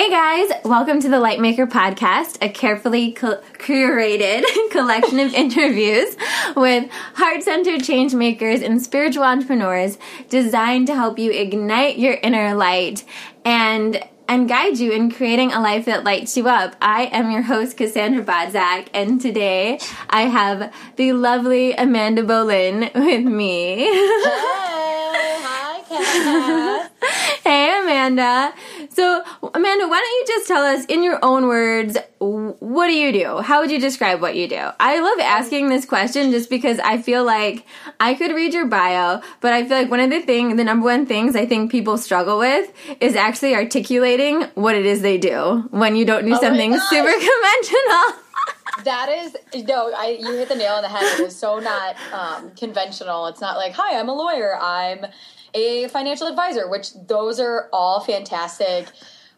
Hey guys, welcome to the Lightmaker Podcast, a carefully cu- curated collection of interviews with heart centered change makers and spiritual entrepreneurs designed to help you ignite your inner light and and guide you in creating a life that lights you up. I am your host, Cassandra Bodzak, and today I have the lovely Amanda Bolin with me. Hey, hi, Cass. Amanda. So, Amanda, why don't you just tell us in your own words, what do you do? How would you describe what you do? I love asking this question just because I feel like I could read your bio, but I feel like one of the thing, the number one things I think people struggle with is actually articulating what it is they do when you don't do Oh something super conventional. that is no, I you hit the nail on the head. It is so not um, conventional. It's not like, hi, I'm a lawyer. I'm a financial advisor, which those are all fantastic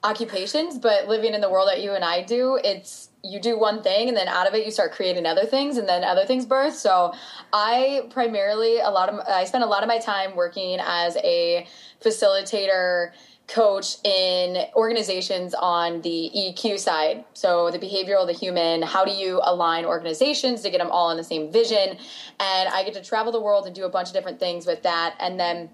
occupations. But living in the world that you and I do, it's you do one thing and then out of it you start creating other things and then other things birth so i primarily a lot of i spend a lot of my time working as a facilitator coach in organizations on the EQ side. So the behavioral, the human, how do you align organizations to get them all on the same vision? And I get to travel the world and do a bunch of different things with that. And then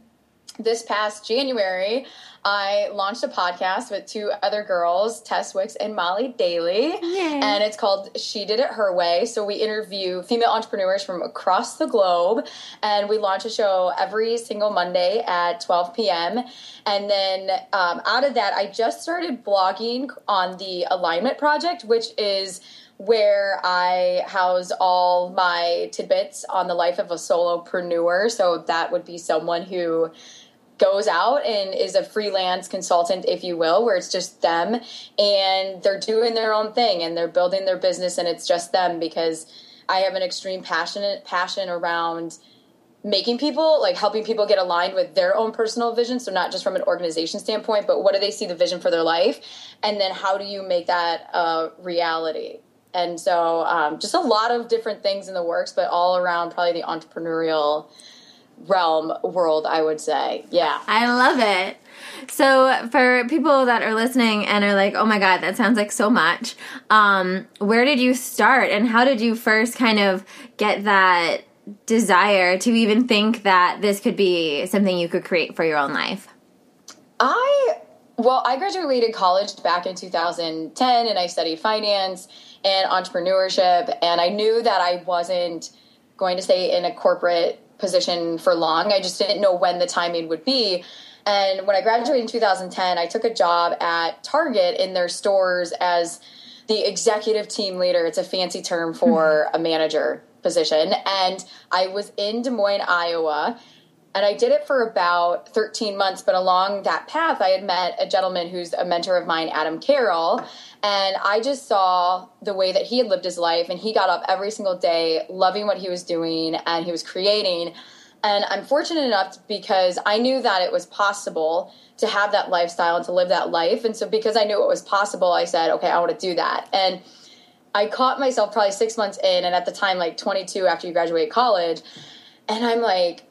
this past January, I launched a podcast with two other girls, Tess Wicks and Molly Daly. Yay. And it's called She Did It Her Way. So we interview female entrepreneurs from across the globe. And we launch a show every single Monday at 12 p.m. And then um, out of that, I just started blogging on the Alignment Project, which is where I house all my tidbits on the life of a solopreneur. So that would be someone who goes out and is a freelance consultant, if you will, where it's just them and they're doing their own thing and they're building their business and it's just them because I have an extreme passionate passion around making people like helping people get aligned with their own personal vision so not just from an organization standpoint but what do they see the vision for their life? And then how do you make that a reality? And so um, just a lot of different things in the works but all around probably the entrepreneurial realm world i would say yeah I love it. So, for people that are listening and are like, "Oh my god, that sounds like so much," um, where did you start, and how did you first kind of get that desire to even think that this could be something you could create for your own life? I well, I graduated college back in 2010 and I studied finance and entrepreneurship and I knew that I wasn't going to stay in a corporate position for long. I just didn't know when the timing would be. And when I graduated in 2010, I took a job at Target in their stores as the executive team leader. It's a fancy term for mm-hmm. a manager position. And I was in Des Moines, Iowa. And I did it for about 13 months. But along that path, I had met a gentleman who's a mentor of mine, Adam Carroll. And I just saw the way that he had lived his life. And he got up every single day, loving what he was doing and he was creating. And I'm fortunate enough because I knew that it was possible to have that lifestyle and to live that life. And so, because I knew it was possible, I said, okay, I want to do that. And I caught myself probably six months in, and at the time, like 22 after you graduate college. And I'm like,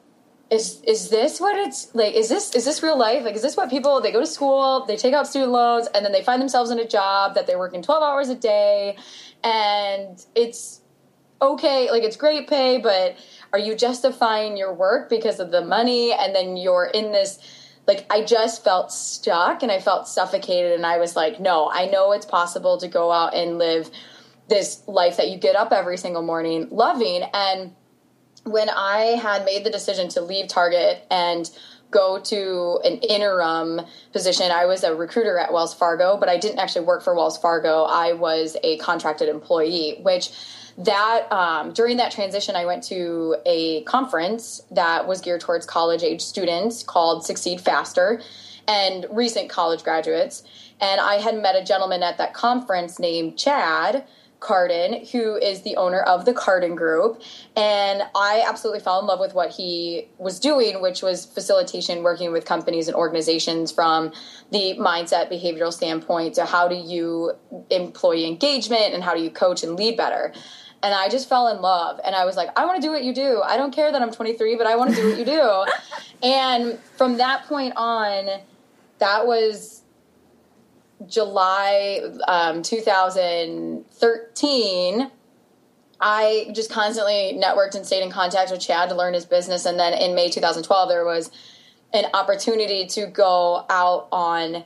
is is this what it's like is this is this real life? Like is this what people they go to school they take out student loans and then they find themselves in a job that they're working 12 hours a day and it's okay like it's great pay but are you justifying your work because of the money? And then you're in this like i just felt stuck and i felt suffocated and i was like no i know it's possible to go out and live this life that you get up every single morning loving and when I had made the decision to leave Target and go to an interim position, I was a recruiter at Wells Fargo, but I didn't actually work for Wells Fargo. I was a contracted employee, which that um, during that transition, I went to a conference that was geared towards college age students called Succeed Faster and recent college graduates. And I had met a gentleman at that conference named Chad Carden, who is the owner of the Carden Group. And I absolutely fell in love with what he was doing, which was facilitation, working with companies and organizations from the mindset, behavioral standpoint to how do you employee engagement and how do you coach and lead better. And I just fell in love. And I was like, I want to do what you do. I don't care that I'm 23, but I want to do what you do. and from that point on, that was July um, 2013, I just constantly networked and stayed in contact with Chad to learn his business. And then in May 2012, there was an opportunity to go out on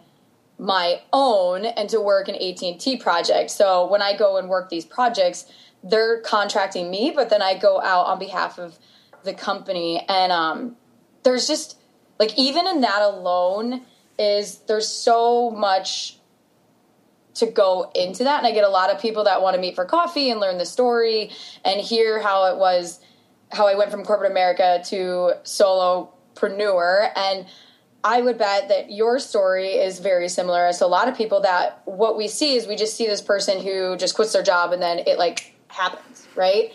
my own and to work an AT&T project. So when I go and work these projects, they're contracting me, but then I go out on behalf of the company. And um, there's just like even in that alone is there's so much to go into that. And i get a lot of people that want to meet for coffee and learn the story and hear how it was how i went from corporate america to solopreneur. And i would bet that your story is very similar. As to a lot of people that what we see is we just see this person who just quits their job and then it like happens right?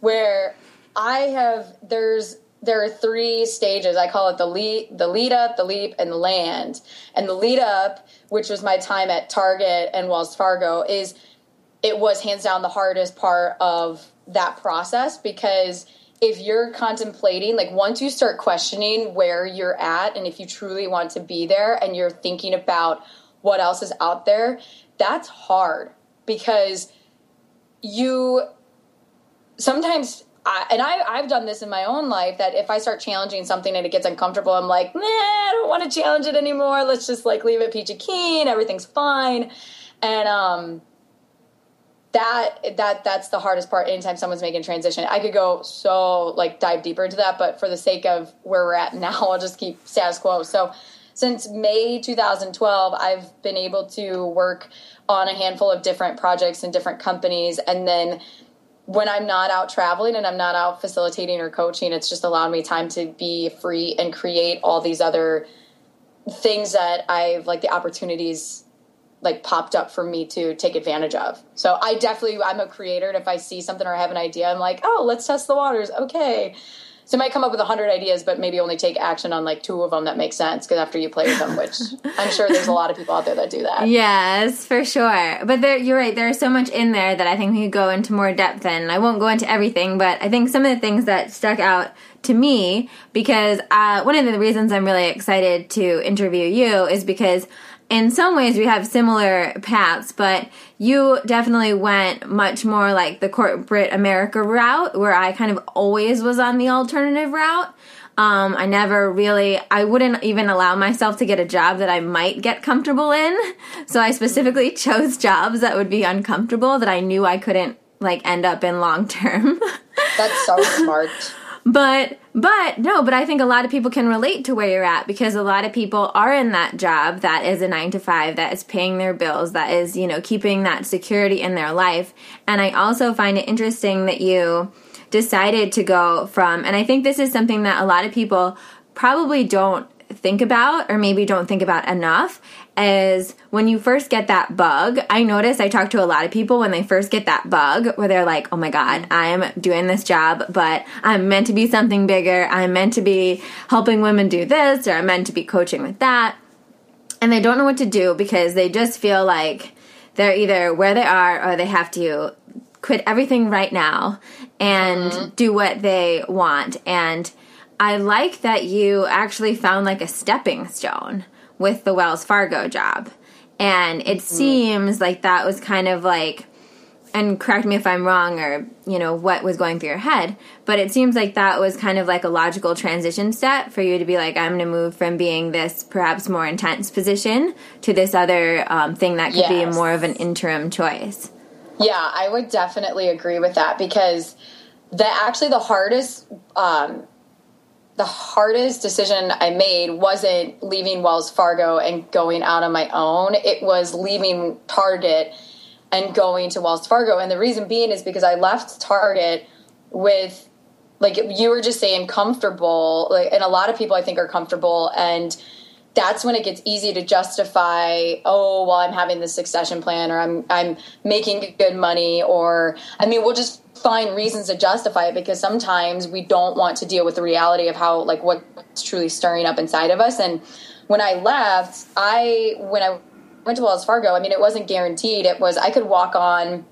Where i have there's there are three stages. I call it the lead, the lead up, the leap, and the land. And the lead up, which was my time at Target and Wells Fargo, is it was hands down the hardest part of that process because if you're contemplating, like once you start questioning where you're at, and if you truly want to be there, and you're thinking about what else is out there, that's hard because you sometimes I, and I, I've done this in my own life that if I start challenging something and it gets uncomfortable, I'm like, nah, I don't want to challenge it anymore. Let's just like leave it peachy keen. Everything's fine. And um, that that that's the hardest part. Anytime someone's making transition, I could go so like dive deeper into that, but for the sake of where we're at now, I'll just keep status quo. So since May 2012, I've been able to work on a handful of different projects and different companies, and then when I'm not out traveling and I'm not out facilitating or coaching, it's just allowed me time to be free and create all these other things that I've like the opportunities like popped up for me to take advantage of. So I definitely I'm a creator and if I see something or I have an idea, I'm like, oh, let's test the waters. Okay. So I might come up with a hundred ideas, but maybe only take action on like two of them that make sense because after you play with them, which I'm sure there's a lot of people out there that do that. Yes, for sure. But there, you're right. There's so much in there that I think we could go into more depth in. I won't go into everything, but I think some of the things that stuck out to me because uh, one of the reasons I'm really excited to interview you is because in some ways we have similar paths, but you definitely went much more like the corporate America route, where I kind of always was on the alternative route. Um, I never really, I wouldn't even allow myself to get a job that I might get comfortable in. So I specifically chose jobs that would be uncomfortable that I knew I couldn't like end up in long term. That's so smart. But but no, but I think a lot of people can relate to where you're at because a lot of people are in that job that is a 9 to 5 that is paying their bills, that is, you know, keeping that security in their life. And I also find it interesting that you decided to go from and I think this is something that a lot of people probably don't think about or maybe don't think about enough is when you first get that bug. I notice I talk to a lot of people when they first get that bug where they're like, oh my God, I'm doing this job, but I'm meant to be something bigger. I'm meant to be helping women do this or I'm meant to be coaching with that. And they don't know what to do because they just feel like they're either where they are or they have to quit everything right now and mm-hmm. do what they want. And I like that you actually found like a stepping stone with the Wells Fargo job. And it mm-hmm. seems like that was kind of like, and correct me if I'm wrong or, you know, what was going through your head, but it seems like that was kind of like a logical transition step for you to be like, I'm going to move from being this perhaps more intense position to this other um, thing that could yes. be more of an interim choice. Yeah, I would definitely agree with that because the actually the hardest um, the hardest decision I made wasn't leaving Wells Fargo and going out on my own. It was leaving Target and going to Wells Fargo. And the reason being is because I left Target with, like you were just saying, comfortable. Like, and a lot of people I think are comfortable. And that's when it gets easy to justify, oh, well, I'm having this succession plan or I'm I'm making good money or I mean, we'll just find reasons to justify it because sometimes we don't want to deal with the reality of how like what's truly stirring up inside of us. And when I left, I when I went to Wells Fargo, I mean, it wasn't guaranteed. It was I could walk on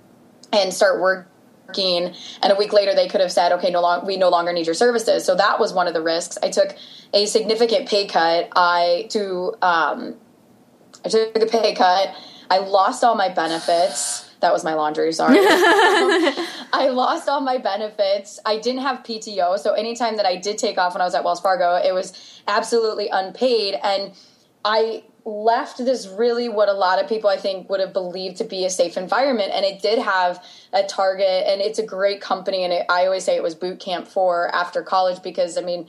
and start working and a week later they could have said okay no long we no longer need your services so that was one of the risks i took a significant pay cut i to um, I took a pay cut. I lost all my benefits. That was my laundry, sorry. I lost all my benefits. I didn't have PTO. So anytime that I did take off when I was at Wells Fargo, it was absolutely unpaid. And I left this really what a lot of people I think would have believed to be a safe environment. And it did have a target and it's a great company. And it, I always say it was boot camp for after college because I mean,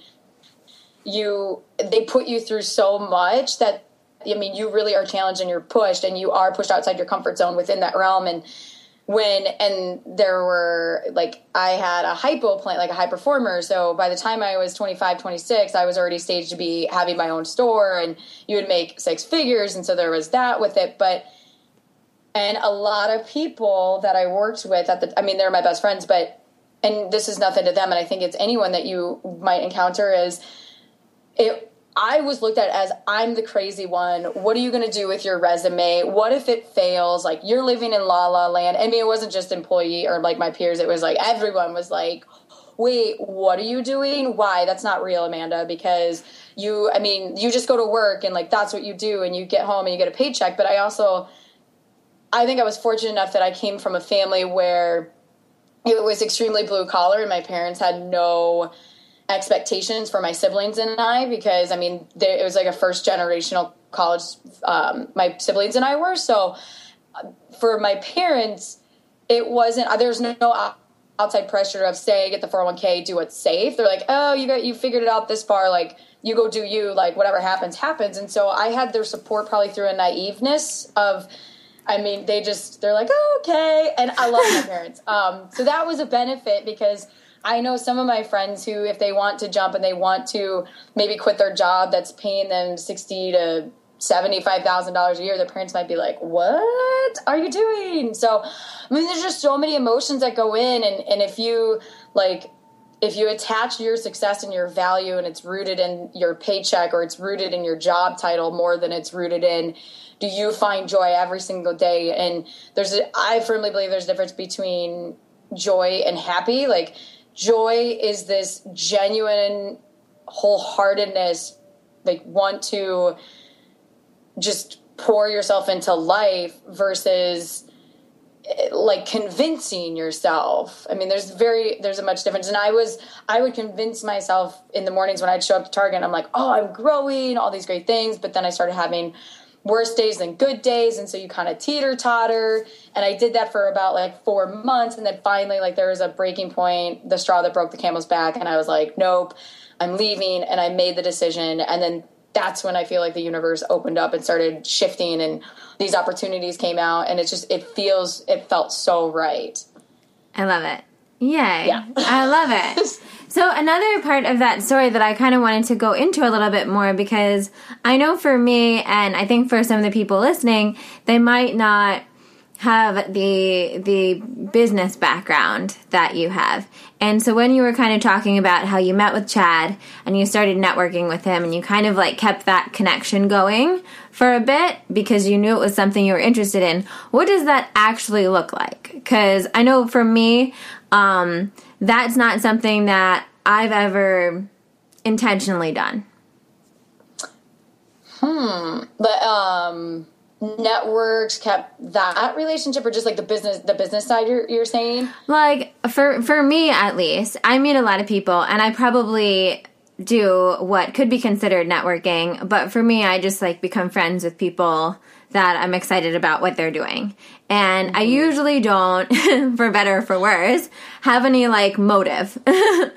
you, they put you through so much that I mean, you really are challenged and you're pushed and you are pushed outside your comfort zone within that realm. And when, and there were like, I had a hypo plant, like a high performer. So by the time I was 25, 26, I was already staged to be having my own store and you would make six figures. And so there was that with it. But, and a lot of people that I worked with at the, I mean, they're my best friends, but, and this is nothing to them. And I think it's anyone that you might encounter is it, I was looked at as I'm the crazy one. What are you going to do with your resume? What if it fails? Like you're living in la la land. I mean, it wasn't just employee or like my peers. It was like everyone was like, wait, what are you doing? Why? That's not real, Amanda, because you, I mean, you just go to work and like that's what you do and you get home and you get a paycheck. But I also, I think I was fortunate enough that I came from a family where it was extremely blue collar and my parents had no, expectations for my siblings and I because I mean there, it was like a first generational college um, my siblings and I were. So uh, for my parents it wasn't uh, there's no outside pressure of say get the 401k do what's safe. They're like oh you got you figured it out this far like you go do you like whatever happens happens. And so I had their support probably through a naiveness of I mean they just they're like oh, okay and I love my parents. Um, so that was a benefit because I know some of my friends who, if they want to jump and they want to maybe quit their job that's paying them sixty to seventy-five thousand dollars a year, their parents might be like, "What are you doing?" So, I mean, there's just so many emotions that go in, and and if you like, if you attach your success and your value, and it's rooted in your paycheck or it's rooted in your job title more than it's rooted in, do you find joy every single day? And there's, a, I firmly believe there's a difference between joy and happy, like joy is this genuine wholeheartedness like want to just pour yourself into life versus like convincing yourself. I mean there's very there's a much difference. And i was i would convince myself in the mornings when i'd show up to target i'm like oh i'm growing all these great things. But then i started having worse days than good days and so you kind of teeter totter and i did that for about like four months and then finally like there was a breaking point the straw that broke the camel's back and i was like nope i'm leaving and i made the decision and then that's when i feel like the universe opened up and started shifting and these opportunities came out and it just it feels it felt so right. I love it. Yay. Yeah. I love it So another part of that story that I kind of wanted to go into a little bit more because I know for me and I think for some of the people listening, they might not have the the business background that you have. And so when you were kind of talking about how you met with Chad and you started networking with him and you kind of like kept that connection going for a bit because you knew it was something you were interested in, what does that actually look like? Cuz I know for me um that's not something that I've ever intentionally done. Hmm. But um networks kept that relationship or just like the business the business side you're, you're saying like for for me at least i meet a lot of people and i probably do what could be considered networking but for me i just like become friends with people that I'm excited about what they're doing. And mm-hmm. I usually don't, for better or for worse, have any like motive. I,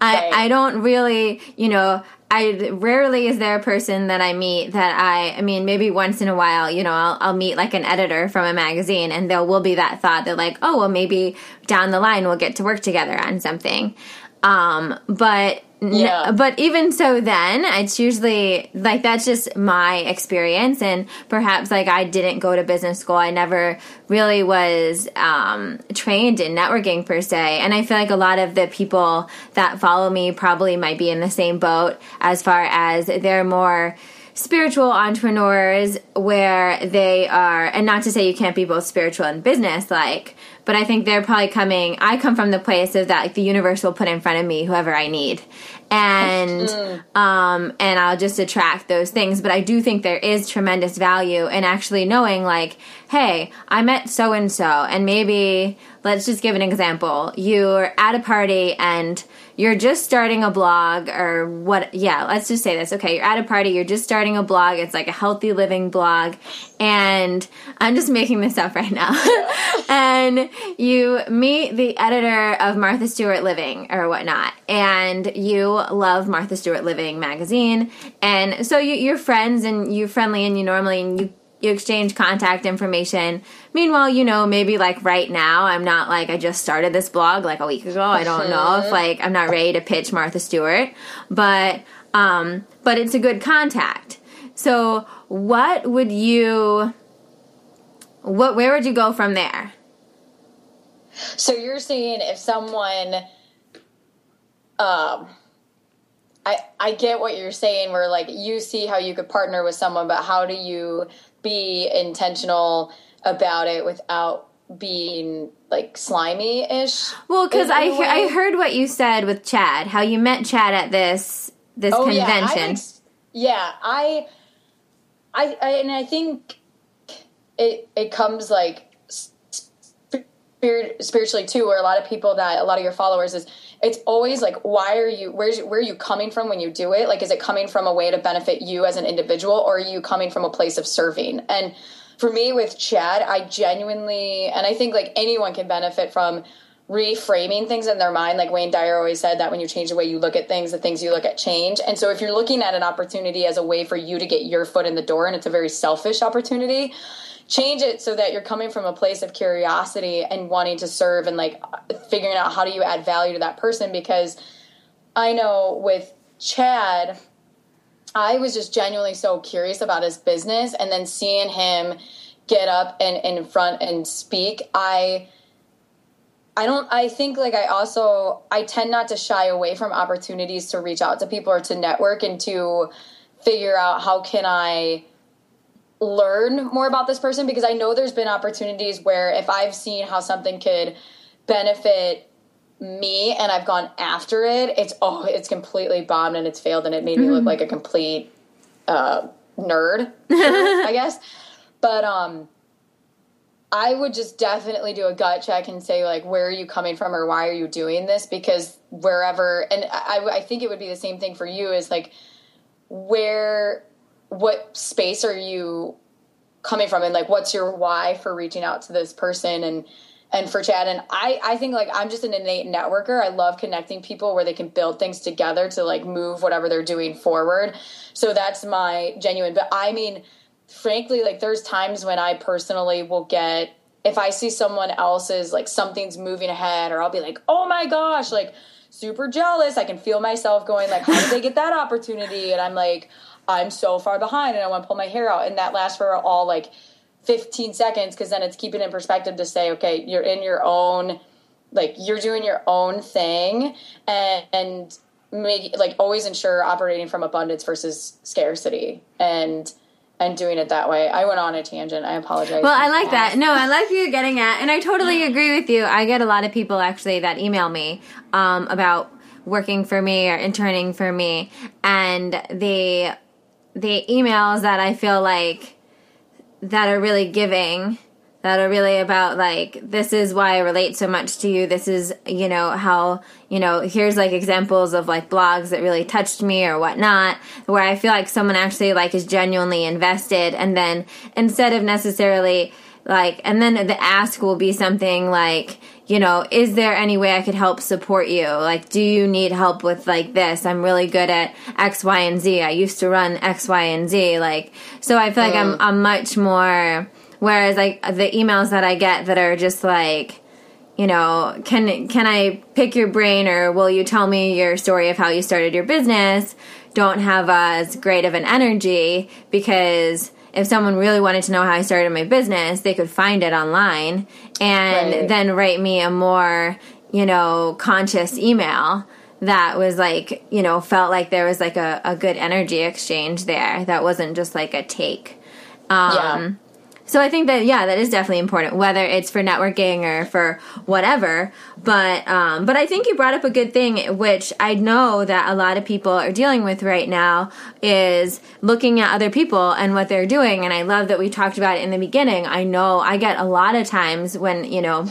right. I don't really, you know, I rarely is there a person that I meet that I, I mean, maybe once in a while, you know, I'll, I'll meet like an editor from a magazine and there will be that thought that like, oh, well, maybe down the line we'll get to work together on something. Um, but yeah. but even so then it's usually like that's just my experience and perhaps like i didn't go to business school i never really was um, trained in networking per se and i feel like a lot of the people that follow me probably might be in the same boat as far as they're more spiritual entrepreneurs where they are, and not to say you can't be both spiritual and business like, but I think they're probably coming. I come from the place of that, like the universe will put in front of me whoever I need, and um, and I'll just attract those things. But I do think there is tremendous value in actually knowing, like, hey, I met so and so, and maybe let's just give an example. You're at a party and you're just starting a blog or what yeah let's just say this. Okay you're at a party you're just starting a blog. It's like a healthy living blog. And i'm just making this up right now. And you meet the editor of martha stewart living or whatnot. And you love martha stewart living magazine. And so you, you're friends and you're friendly and you normally and you you exchange contact information. Meanwhile, you know, maybe like right now, I'm not like I just started this blog like a week ago. I don't know if like I'm not ready to pitch Martha Stewart, but um, but it's a good contact. So, what would you what where would you go from there? So you're saying if someone um I I get what you're saying where like you see how you could partner with someone but how do you be intentional about it without being like slimy ish. Well, because I I heard what you said with Chad, how you met Chad at this this oh, convention. Yeah I, yeah, I, I, I, and I think it it comes like spirit, spiritually too, where a lot of people that a lot of your followers is it's always like why are you where's where are you coming from when you do it? Like is it coming from a way to benefit you as an individual or are you coming from a place of serving? And for me with chad i genuinely and i think like anyone can benefit from reframing things in their mind. Like wayne dyer always said that when you change the way you look at things the things you look at change. And so if you're looking at an opportunity as a way for you to get your foot in the door and it's a very selfish opportunity change it so that you're coming from a place of curiosity and wanting to serve and like figuring out how do you add value to that person because I know with Chad I was just genuinely so curious about his business and then seeing him get up and in front and speak I I don't I think like I also I tend not to shy away from opportunities to reach out to people or to network and to figure out how can I learn more about this person because I know there's been opportunities where if I've seen how something could benefit me and I've gone after it, it's oh, it's completely bombed and it's failed and it made mm-hmm. me look mm-hmm. like a complete uh, nerd, I guess. But um I would just definitely do a gut check and say like where are you coming from or why are you doing this because wherever and I, I think it would be the same thing for you is like where what space are you coming from and like what's your why for reaching out to this person and and for Chad and I I think like I'm just an innate networker. I love connecting people where they can build things together to like move whatever they're doing forward. So that's my genuine but I mean frankly like there's times when I personally will get if I see someone else's like something's moving ahead or I'll be like, "Oh my gosh, like super jealous. I can feel myself going like, how did they get that opportunity? And I'm like, I'm so far behind and I want to pull my hair out. And that lasts for all like 15 seconds because then it's keeping in perspective to say, okay, you're in your own, like you're doing your own thing and, and make like always ensure operating from abundance versus scarcity and and doing it that way. I went on a tangent. I apologize. Well, I like that. No, I like you getting at, and I totally agree with you. I get a lot of people actually that email me um, about working for me or interning for me, and they the emails that I feel like that are really giving that are really about like this is why I relate so much to you. This is you know how you know here's like examples of like blogs that really touched me or whatnot, where I feel like someone actually like is genuinely invested, and then instead of necessarily like, and then the ask will be something like you know, is there any way I could help support you? Like, do you need help with like this? I'm really good at X, Y, and Z. I used to run X, Y, and Z. Like, so I feel like I'm, mm. I'm much more, whereas like the emails that I get that are just like, you know, can, can I pick your brain or will you tell me your story of how you started your business? Don't have as great of an energy because if someone really wanted to know how I started my business, they could find it online and right. then write me a more, you know, conscious email that was like you know felt like there was like a, a good energy exchange there that wasn't just like a take um, yeah. So i think that yeah that is definitely important whether it's for networking or for whatever but um, but i think you brought up a good thing which i know that a lot of people are dealing with right now is looking at other people and what they're doing and i love that we talked about it in the beginning i know i get a lot of times when you know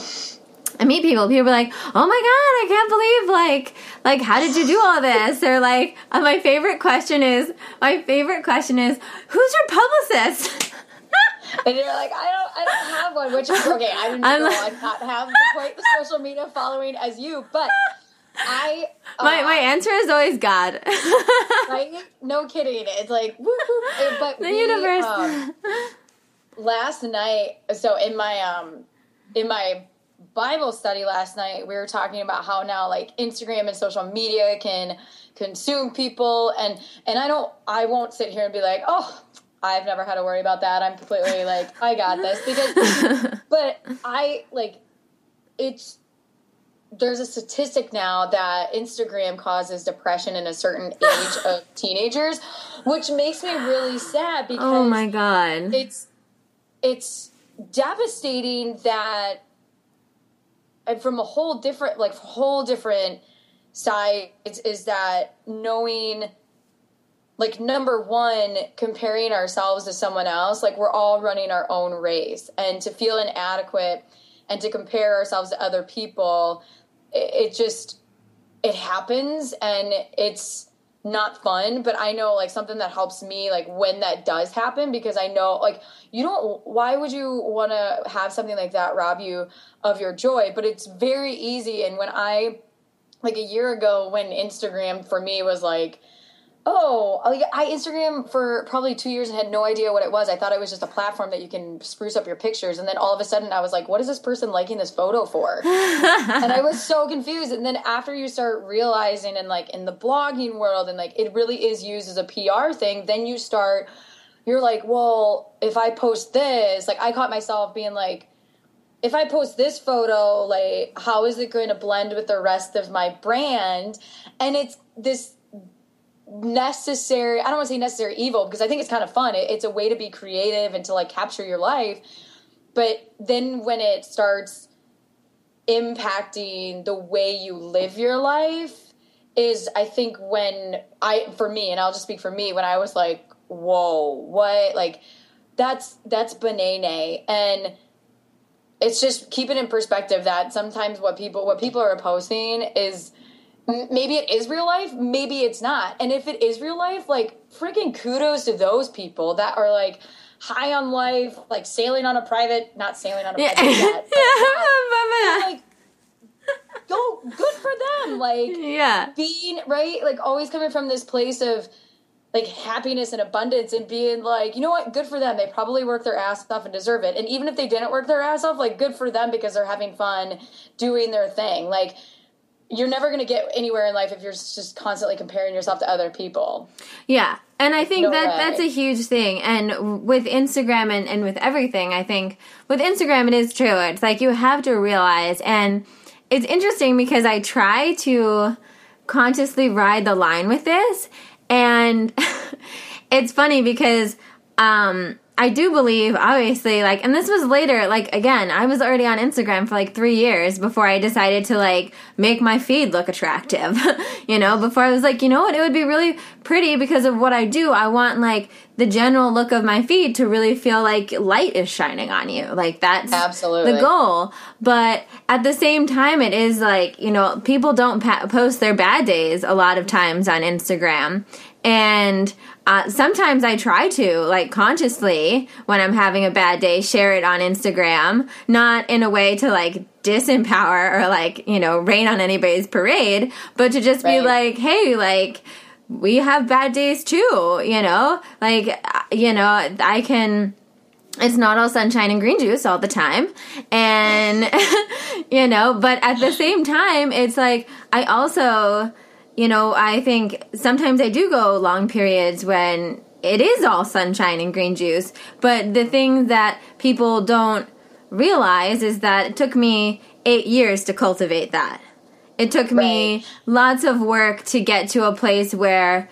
I meet people, people are like, "Oh my god, I can't believe like like how did you do all this?" Or like, uh, my favorite question is my favorite question is, "Who's your publicist?" and you're like, I don't, I don't have one. Which is okay. I didn't know I not have quite the social media following as you, but I uh, my my answer is always God. right? No kidding. It's like whoop, whoop. But the we, universe. Um, last night, so in my um in my Bible study last night, we were talking about how now like Instagram and social media can consume people and and I don't I won't sit here and be like, "Oh, I've never had to worry about that. I'm completely like, I got this." Because but I like it's there's a statistic now that Instagram causes depression in a certain age of teenagers, which makes me really sad oh because Oh my god. It's it's devastating that and from a whole different like whole different side is that knowing like number one comparing ourselves to someone else like we're all running our own race. And to feel inadequate and to compare ourselves to other people it, it just it happens and it's not fun. But i know like something that helps me like when that does happen because i know like you don't why would you want to have something like that rob you of your joy? But it's very easy. And when i like a year ago when instagram for me was like Oh, oh I Instagram for probably two years and had no idea what it was. I thought it was just a platform that you can spruce up your pictures. And then all of a sudden I was like, what is this person liking this photo for? and I was so confused. And then after you start realizing and like in the blogging world and like it really is used as a PR thing, then you start, you're like, well, if I post this, like I caught myself being like, if I post this photo, like, how is it going to blend with the rest of my brand? And it's this necessary i don't want to say necessary evil because i think it's kind of fun. It, it's a way to be creative and to like capture your life. But then when it starts impacting the way you live your life is i think when i for me and i'll just speak for me when i was like whoa what? Like that's that's banane. And it's just keep it in perspective that sometimes what people what people are posting is maybe it is real life, maybe it's not. And if it is real life, like freaking kudos to those people that are like high on life, like sailing on a private, not sailing on a private jet. yeah, like, go good for them. Like yeah, being right, like always coming from this place of like happiness and abundance and being like, you know what, good for them. They probably work their ass off and deserve it. And even if they didn't work their ass off, like good for them because they're having fun doing their thing. Like you're never going to get anywhere in life if you're just constantly comparing yourself to other people. Yeah. And I think no that way. that's a huge thing. And with Instagram and, and with everything, I think with Instagram, it is true. It's like you have to realize, and it's interesting because I try to consciously ride the line with this. And it's funny because, um, I do believe, obviously, like, and this was later, like, again, I was already on Instagram for like three years before I decided to, like, make my feed look attractive. you know, before I was like, you know what, it would be really pretty because of what I do. I want, like, the general look of my feed to really feel like light is shining on you. Like, that's absolutely the goal. But at the same time, it is like, you know, people don't pa- post their bad days a lot of times on Instagram. And uh, sometimes I try to, like consciously, when I'm having a bad day, share it on Instagram, not in a way to like disempower or like, you know, rain on anybody's parade, but to just right. be like, hey, like, we have bad days too, you know? Like, uh, you know, I can it's not all sunshine and green juice all the time and you know but at the same time it's like i also you know, I think sometimes I do go long periods when it is all sunshine and green juice. But the thing that people don't realize is that it took me eight years to cultivate that. It took me lots of work to get to a place where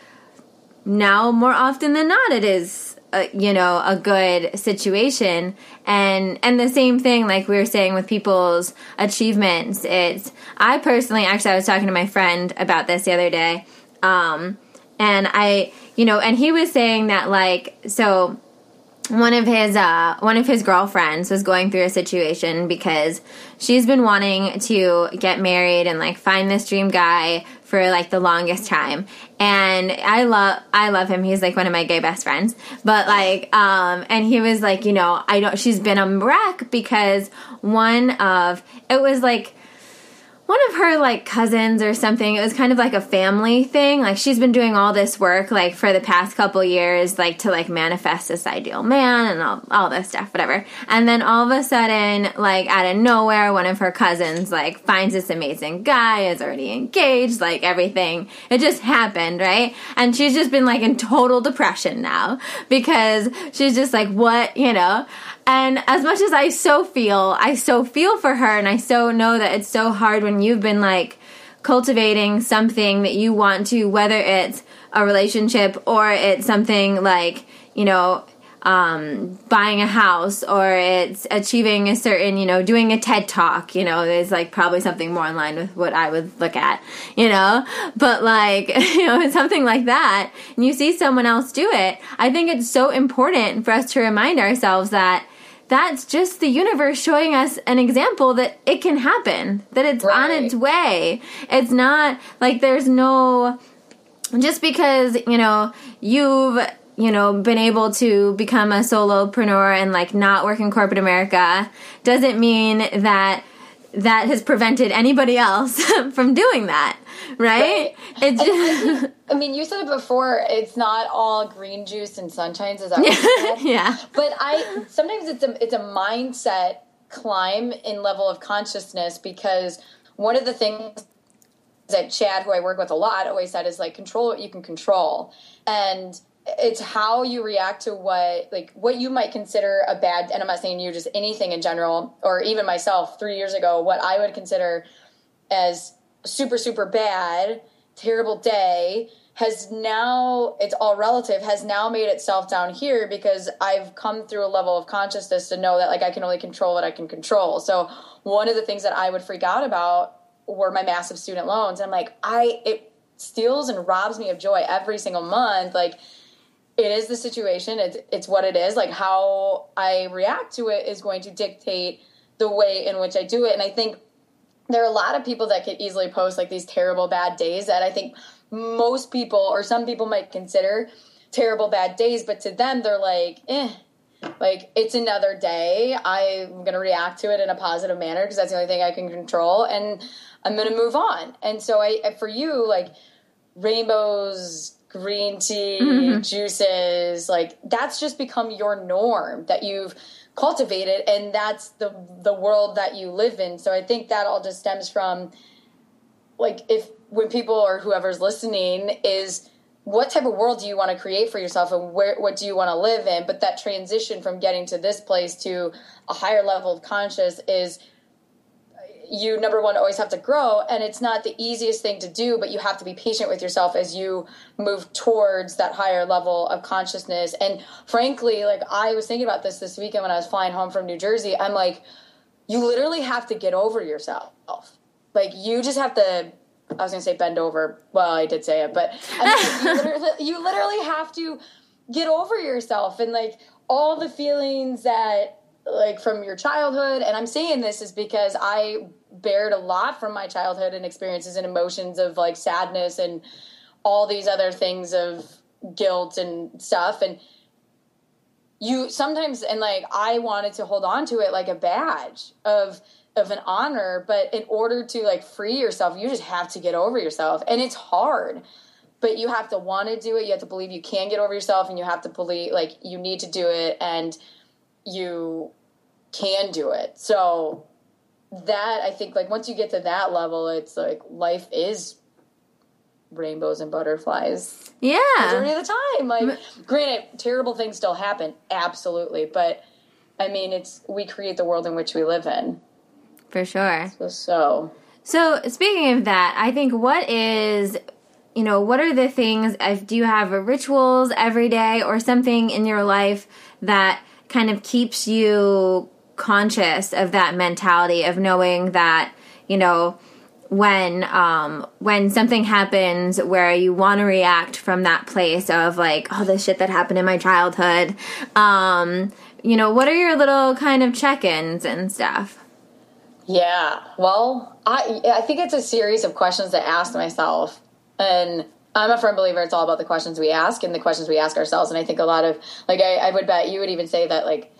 now more often than not it is a, you know a good situation. And and the same thing like we were saying with people's achievements. It's i personally actually i was talking to my friend about this the other day. Um and i you know and he was saying that like so one of his uh, one of his girlfriends was going through a situation because she's been wanting to get married and like find this dream guy for like the longest time. And i love i love him. He's like one of my gay best friends. But like um and he was like you know i don't she's been a wreck because one of it was like one of her like cousins or something it was kind of like a family thing. Like she's been doing all this work like for the past couple years like to like manifest this ideal man and all, all this stuff whatever. And then all of a sudden like out of nowhere one of her cousins like finds this amazing guy is already engaged like everything. It just happened right? And she's just been like in total depression now because she's just like what you know and as much as I so feel, I so feel for her, and I so know that it's so hard when you've been like cultivating something that you want to, whether it's a relationship or it's something like, you know, um, buying a house or it's achieving a certain, you know, doing a TED talk, you know, is like probably something more in line with what I would look at, you know, but like, you know, something like that, and you see someone else do it, I think it's so important for us to remind ourselves that that's just the universe showing us an example that it can happen, that it's on its way. It's not like there's no just because you know you've you know been able to become a solopreneur and like not work in corporate america doesn't mean that that has prevented anybody else from doing that right, Right. it's just I mean, you said it before. It's not all green juice and sunshines. Is that what you said? yeah But I sometimes it's a it's a mindset climb in level of consciousness because one of the things that Chad, who I work with a lot, always said is like control what you can control, and it's how you react to what like what you might consider a bad. And I'm not saying you, just anything in general, or even myself. Three years ago, what I would consider as super super bad, terrible day has now it's all relative has now made itself down here because I've come through a level of consciousness to know that like I can only control what I can control. So one of the things that I would freak out about were my massive student loans. I'm like, I it steals and robs me of joy every single month. Like it is the situation. It's it's what it is. Like how I react to it is going to dictate the way in which I do it. And I think there are a lot of people that could easily post like these terrible bad days that I think most people or some people might consider terrible bad days, but to them they're like, eh, like it's another day. I'm gonna react to it in a positive manner because that's the only thing I can control, and I'm gonna move on. And so I, for you, like rainbows, green tea, mm-hmm. juices, like that's just become your norm that you've cultivated, and that's the the world that you live in. So I think that all just stems from like if when people or whoever's listening is what type of world do you want to create for yourself and where what do you want to live in but that transition from getting to this place to a higher level of conscious is you number one always have to grow and it's not the easiest thing to do but you have to be patient with yourself as you move towards that higher level of consciousness. And frankly like i was thinking about this this weekend when i was flying home from new jersey. I'm like you literally have to get over yourself. Like you just have to i was gonna say bend over. Well i did say it but I mean, you, literally, you literally have to get over yourself. And like all the feelings that like from your childhood and i'm saying this is because i bared a lot from my childhood and experiences and emotions of like sadness and all these other things of guilt and stuff. And you sometimes and like i wanted to hold on to it like a badge of of an honor but in order to like free yourself you just have to get over yourself. And it's hard but you have to want to do it. You have to believe you can get over yourself and you have to believe like you need to do it and you can do it. So that i think like once you get to that level it's like life is rainbows and butterflies yeah majority of the time. Like, granted, terrible things still happen, absolutely, but I mean, it's we create the world in which we live in. for sure So, so So, speaking of that, I think what is, you know, what are the things, if, do you have rituals every day or something in your life that kind of keeps you conscious of that mentality of knowing that, you know, when um when something happens where you want to react from that place of like oh the shit that happened in my childhood um you know what are your little kind of check-ins and stuff? Yeah. Well i i think it's a series of questions to ask myself. And i'm a firm believer it's all about the questions we ask and the questions we ask ourselves. And i think a lot of like i, I would bet you would even say that like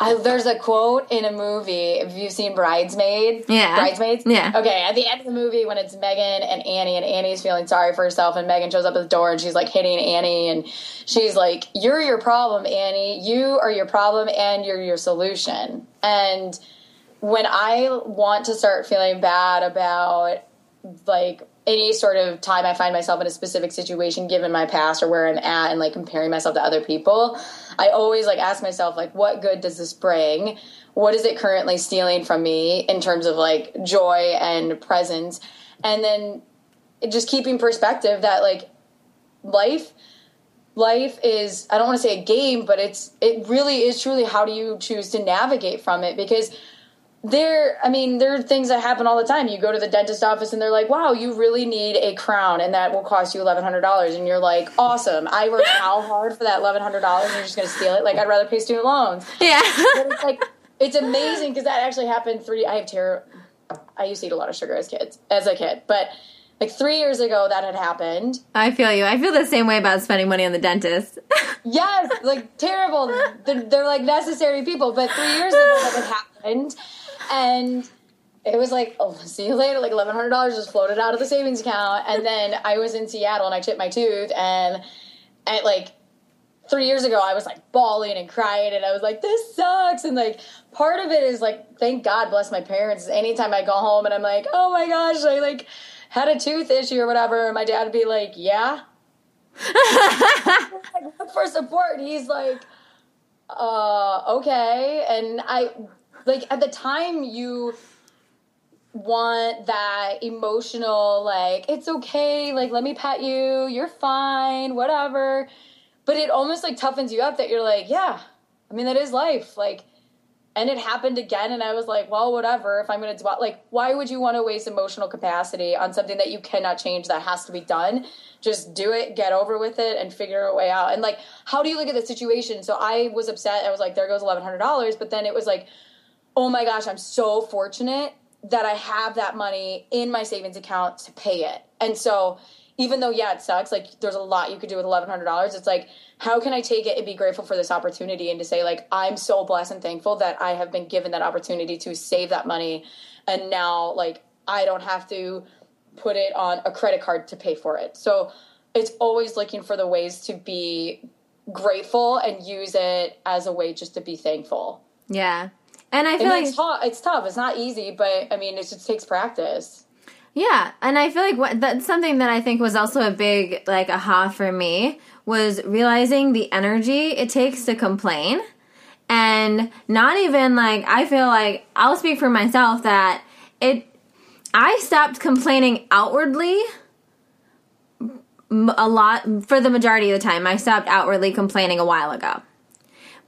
I, there's a quote in a movie. Have you seen Bridesmaids, Yeah. Bridesmaids? Yeah. Okay, at the end of the movie, when it's Megan and Annie, and Annie's feeling sorry for herself, and Megan shows up at the door and she's like hitting Annie, and she's like, You're your problem, Annie. You are your problem, and you're your solution. And when I want to start feeling bad about like any sort of time I find myself in a specific situation, given my past or where I'm at, and like comparing myself to other people, I always like ask myself, like, what good does this bring? What is it currently stealing from me in terms of like joy and presence? And then just keeping perspective that like life life is i don't want to say a game but it's it really is truly how do you choose to navigate from it because there i mean there are things that happen all the time. You go to the dentist office and they're like wow you really need a crown and that will cost you $1100 and you're like awesome. I worked how hard for that $1100 and you're just going to steal it? Like i'd rather pay student loans. Yeah. But it's like it's amazing because that actually happened three i have terror i used to eat a lot of sugar as kids as a kid but like three years ago that had happened. I feel you. I feel the same way about spending money on the dentist. Yes like terrible. They're, they're like necessary people but three years ago that had happened and it was like, oh, see you later. Like eleven hundred dollars just floated out of the savings account, and then I was in Seattle and I chipped my tooth, and at like three years ago, I was like bawling and crying, and I was like, this sucks, and like part of it is like, thank God bless my parents. Anytime I go home and I'm like, oh my gosh, I like had a tooth issue or whatever, my dad would be like, yeah. like, for support. He's like, uh, okay. And I like at the time you want that emotional like it's okay like let me pat you you're fine whatever. But it almost like toughens you up that you're like yeah i mean that is life. Like and it happened again and i was like well whatever if i'm gonna do like why would you want to waste emotional capacity on something that you cannot change that has to be done? Just do it get over with it and figure a way out. And like how do you look at the situation? So i was upset i was like there goes $1100 but then it was like oh my gosh, I'm so fortunate that I have that money in my savings account to pay it. And so, even though, yeah, it sucks, like there's a lot you could do with $1,100, it's like, how can I take it and be grateful for this opportunity and to say, like, I'm so blessed and thankful that I have been given that opportunity to save that money. And now, like, I don't have to put it on a credit card to pay for it. So, it's always looking for the ways to be grateful and use it as a way just to be thankful. Yeah. And I feel like it's tough. It's tough. It's not easy, but I mean, it just takes practice. Yeah, and I feel like what, that's something that I think was also a big like aha for me was realizing the energy it takes to complain, and not even like I feel like I'll speak for myself that it. I stopped complaining outwardly a lot for the majority of the time. I stopped outwardly complaining a while ago,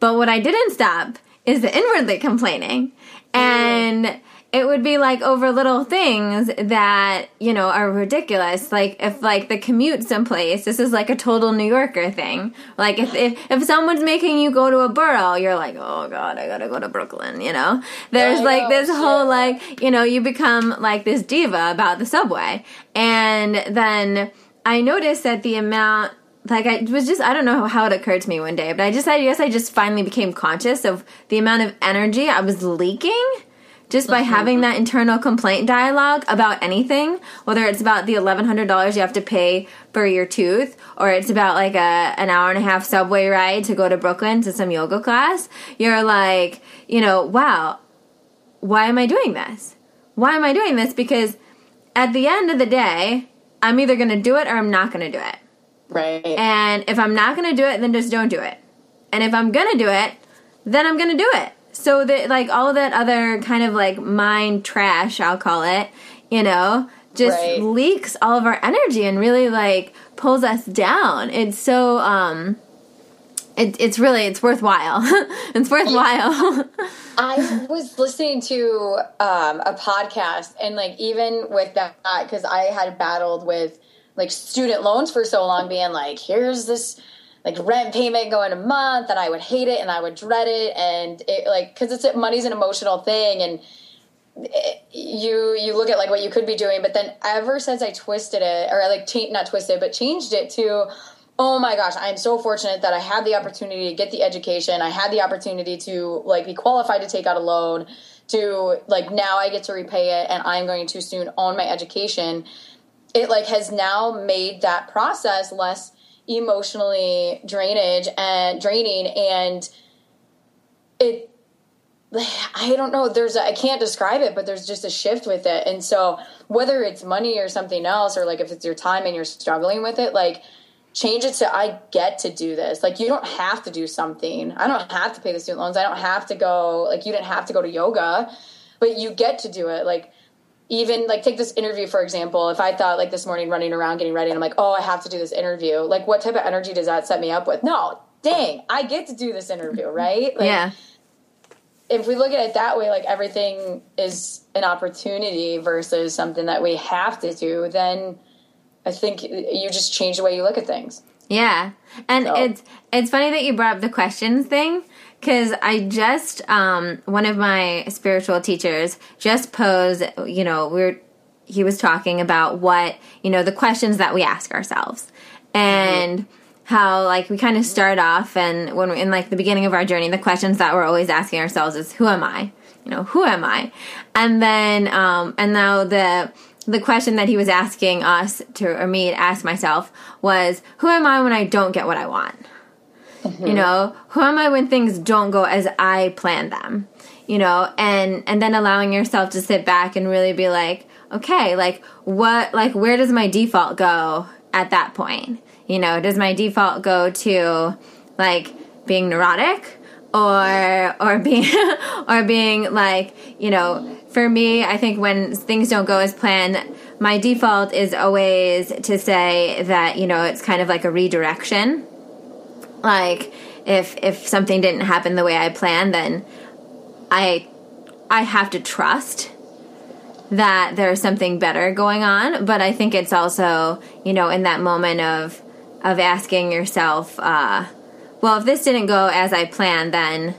but what I didn't stop is the inwardly complaining. And it would be like over little things that, you know, are ridiculous. Like if like the commute someplace, this is like a total New Yorker thing. Like if, if, if someone's making you go to a borough, you're like, oh God, I gotta go to Brooklyn, you know? There's I like this shit. whole like, you know, you become like this diva about the subway. And then I noticed that the amount like I was just I don't know how it occurred to me one day, but I just I guess I just finally became conscious of the amount of energy I was leaking just by having that internal complaint dialogue about anything, whether it's about the eleven hundred dollars you have to pay for your tooth, or it's about like a an hour and a half subway ride to go to Brooklyn to some yoga class. You're like, you know, wow, why am I doing this? Why am I doing this? Because at the end of the day, I'm either to do it or I'm not to do it. Right. And if I'm not going to do it, then just don't do it. And if I'm going to do it, then I'm going to do it. So that like all of that other kind of like mind trash, I'll call it, you know, just Right. leaks all of our energy and really like pulls us down. It's so um it, it's really it's worthwhile. it's worthwhile. I was listening to um, a podcast, and like even with that, because I had battled with like student loans for so long, being like, here's this like rent payment going a month, and I would hate it and I would dread it, and it like because it's money's an emotional thing, and it, you you look at like what you could be doing, but then ever since I twisted it, or like cha- not twisted, but changed it to oh my gosh i'm so fortunate that i had the opportunity to get the education. I had the opportunity to like be qualified to take out a loan to like now i get to repay it and i'm going to soon own my education it like has now made that process less emotionally drainage and draining and it I don't know. There's I can't describe it, but there's just a shift with it. And so whether it's money or something else, or like if it's your time and you're struggling with it, like change it to I get to do this. Like you don't have to do something. I don't have to pay the student loans. I don't have to go. Like you didn't have to go to yoga, but you get to do it. Like even like take this interview for example. If I thought like this morning running around getting ready, and I'm like, oh, I have to do this interview. Like what type of energy does that set me up with? No, dang, I get to do this interview, right? Like, yeah. if we look at it that way, like everything is an opportunity versus something that we have to do, then I think you just change the way you look at things. Yeah. And So- it's it's funny that you brought up the questions thing cuz I just um one of my spiritual teachers just posed, you know, we are he was talking about what, you know, the questions that we ask ourselves. And how like we kind of start off and when we're in like the beginning of our journey the questions that we're always asking ourselves is who am I? You know, who am I? And then um and now the the question that he was asking us to or me to ask myself was who am I when I don't get what I want? You mm-hmm. know, who am I when things don't go as I plan them? You know, and and then allowing yourself to sit back and really be like, okay, like what like where does my default go at that point? You know, does my default go to like being neurotic or or being or being like, you know, for me, I think when things don't go as planned, my default is always to say that, you know, it's kind of like a redirection like if if something didn't happen the way I planned, then I I have to trust that there's something better going on. But I think it's also you know in that moment of of asking yourself, uh, well, if this didn't go as I planned, then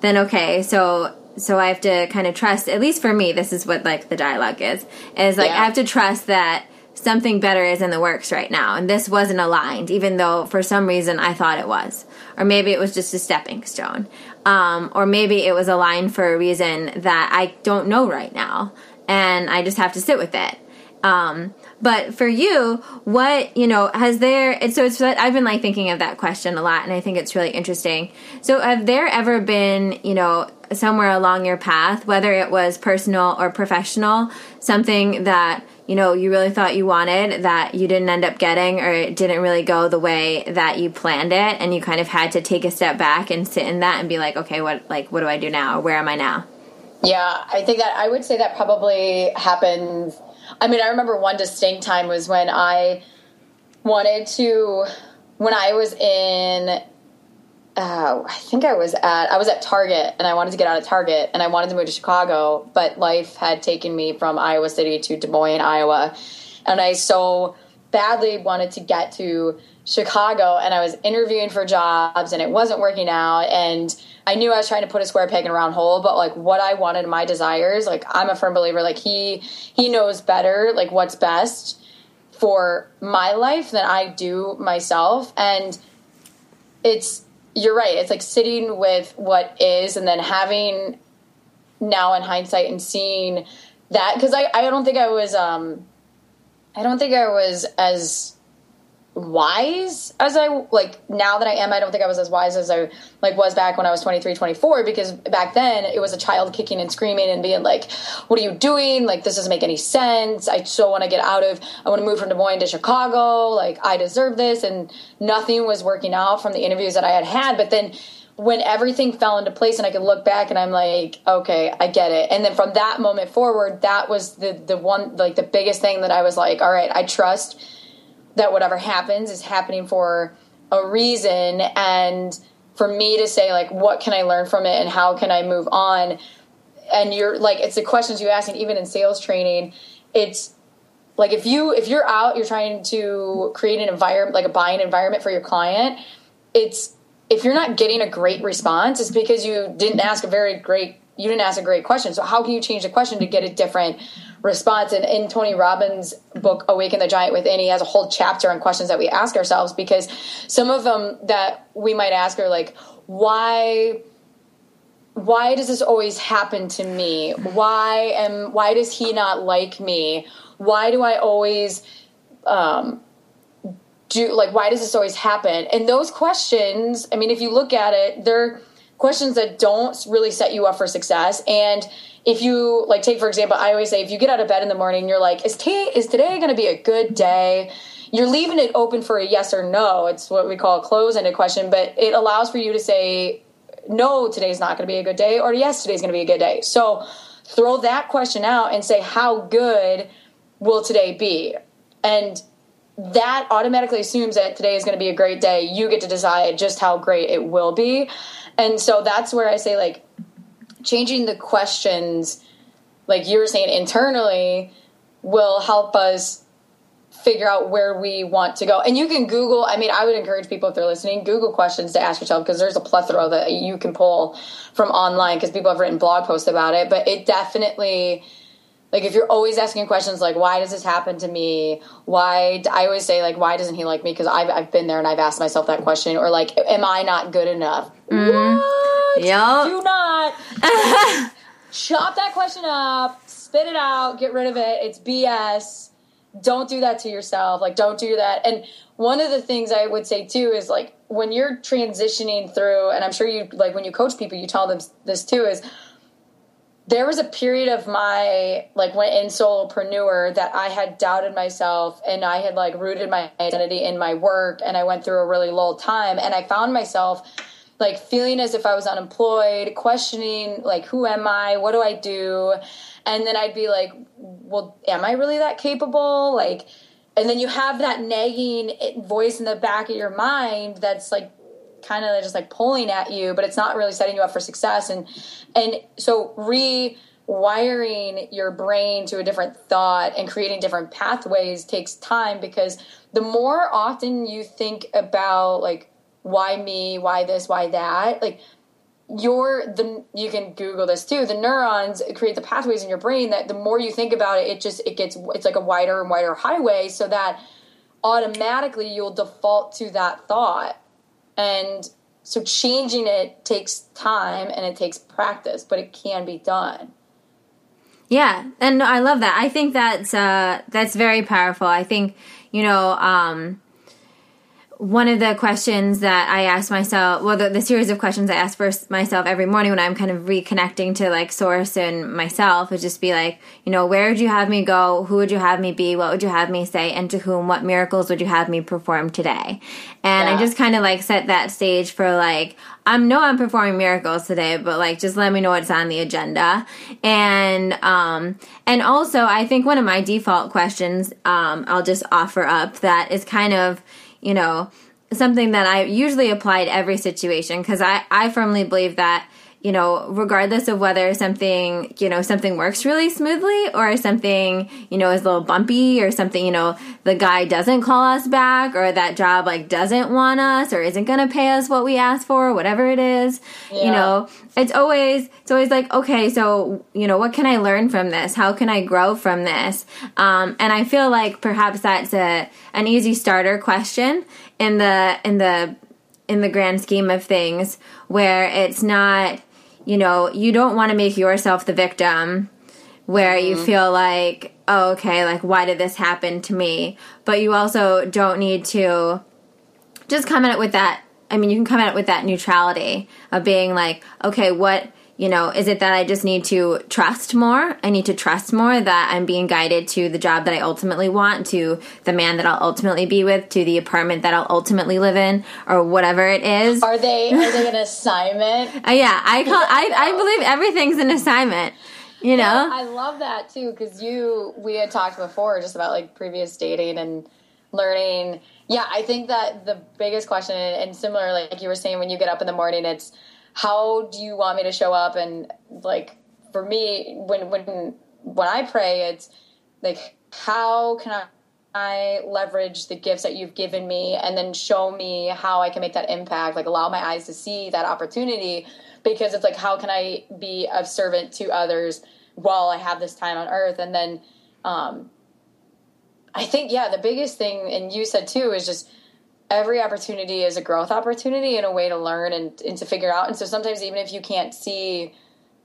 then okay, so so I have to kind of trust. At least for me, this is what like the dialogue is. Is like Yeah. I have to trust that something better is in the works right now, and this wasn't aligned, even though for some reason I thought it was, or maybe it was just a stepping stone, um, or maybe it was aligned for a reason that I don't know right now, and I just have to sit with it. Um, but for you, what you know has there? It's, so it's I've been like thinking of that question a lot, and I think it's really interesting. So have there ever been you know somewhere along your path, whether it was personal or professional, something that you know you really thought you wanted that you didn't end up getting, or it didn't really go the way that you planned it, and you kind of had to take a step back and sit in that and be like, okay, what like what do I do now? Where am I now? Yeah, I think that I would say that probably happened. I mean, I remember one distinct time was when I wanted to, when I was in, uh, I think I was at, I was at Target and I wanted to get out of Target and I wanted to move to Chicago, but life had taken me from Iowa City to Des Moines, Iowa. And I so badly wanted to get to Chicago and I was interviewing for jobs and it wasn't working out and I knew I was trying to put a square peg in a round hole but like what I wanted my desires like I'm a firm believer like he he knows better like what's best for my life than I do myself and it's you're right. It's like sitting with what is and then having now in hindsight and seeing that because I, I don't think I was um I don't think I was as wise as I like now that I am I don't think I was as wise as I like was back when I was 23 24 because back then it was a child kicking and screaming and being like what are you doing? Like this doesn't make any sense. I so want to get out of I want to move from Des Moines to Chicago. Like I deserve this. And nothing was working out from the interviews that I had had. But then when everything fell into place and I could look back and I'm like, okay, I get it. And then from that moment forward, that was the the one like the biggest thing that I was like, all right, I trust that whatever happens is happening for a reason. And for me to say like what can I learn from it and how can I move on? And you're like it's the questions you ask and even in sales training it's like if you if you're out you're trying to create an environment like a buying environment for your client it's if you're not getting a great response it's because you didn't ask a very great you didn't ask a great question. So how can you change the question to get a different response? And in tony robbins book awaken the giant within he has a whole chapter on questions that we ask ourselves because some of them that we might ask are like why why does this always happen to me? Why am why does he not like me? Why do i always um, do like why does this always happen? And those questions i mean if you look at it they're questions that don't really set you up for success. And if you like take for example i always say if you get out of bed in the morning you're like is, t- is today going to be a good day? You're leaving it open for a yes or no. It's what we call a close-ended question but it allows for you to say no today's not going to be a good day or yes today's going to be a good day. So throw that question out and say how good will today be? And that automatically assumes that today is going to be a great day. You get to decide just how great it will be. And so that's where I say, like, changing the questions, like you were saying internally, will help us figure out where we want to go. And you can Google, I mean, I would encourage people if they're listening, Google questions to ask yourself because there's a plethora that you can pull from online because people have written blog posts about it. But it definitely like if you're always asking questions like why does this happen to me? Why i always say like why doesn't he like me? Because I've, I've been there and i've asked myself that question or like am i not good enough? Mm. what? Yep. do not. Chop that question up spit it out get rid of it. It's bs don't do that to yourself. Like don't do that. And one of the things i would say too is like when you're transitioning through and i'm sure you like when you coach people you tell them this too is there was a period of my like when in solopreneur that I had doubted myself and I had like rooted my identity in my work and I went through a really low time and I found myself like feeling as if I was unemployed, questioning like who am I? What do I do? And then I'd be like, well, am I really that capable? Like and then you have that nagging voice in the back of your mind that's like kind of just like pulling at you, but it's not really setting you up for success. And and so rewiring your brain to a different thought and creating different pathways takes time because the more often you think about like why me, why this, why that, like your the you can google this too the neurons create the pathways in your brain that the more you think about it it just it gets it's like a wider and wider highway so that automatically you'll default to that thought and so changing it takes time and it takes practice, but it can be done. Yeah, and I love that. I think that's uh, that's very powerful. I think you know um, one of the questions that I ask myself, well, the, the, series of questions I ask for myself every morning when I'm kind of reconnecting to like source and myself would just be like, you know, where would you have me go? Who would you have me be? What would you have me say? And to whom, what miracles would you have me perform today? And yeah. I just kind of like set that stage for like, I'm no, I'm performing miracles today, but like, just let me know what's on the agenda. And, um, and also I think one of my default questions, um, I'll just offer up that is kind of, you know, something that I usually apply to every situation because I, I firmly believe that you know, regardless of whether something, you know, something works really smoothly or something, you know, is a little bumpy or something, you know, the guy doesn't call us back or that job like doesn't want us or isn't going to pay us what we asked for, whatever it is, yeah. you know, it's always, it's always like, okay, so, you know, what can I learn from this? How can I grow from this? Um, and I feel like perhaps that's a, an easy starter question in the, in the, in the grand scheme of things where it's not you know, you don't want to make yourself the victim where mm-hmm. you feel like, oh, okay, like, why did this happen to me? But you also don't need to just come at it with that. I mean, you can come at it with that neutrality of being like, okay, what, you know, is it that I just need to trust more? I need to trust more that I'm being guided to the job that I ultimately want, to the man that I'll ultimately be with, to the apartment that I'll ultimately live in, or whatever it is. Are they are they an assignment? Uh, yeah, I call I, I believe everything's an assignment. You know, Yeah, I love that too because you we had talked before just about like previous dating and learning. Yeah, I think that the biggest question and similar, like you were saying, when you get up in the morning, it's how do you want me to show up? And like for me, when when when I pray, it's like how can I. I leverage the gifts that you've given me and then show me how I can make that impact, like allow my eyes to see that opportunity because it's like how can I be of servant to others while I have this time on earth and then um I think yeah, the biggest thing and you said too is just every opportunity is a growth opportunity and a way to learn and, and to figure out and so sometimes even if you can't see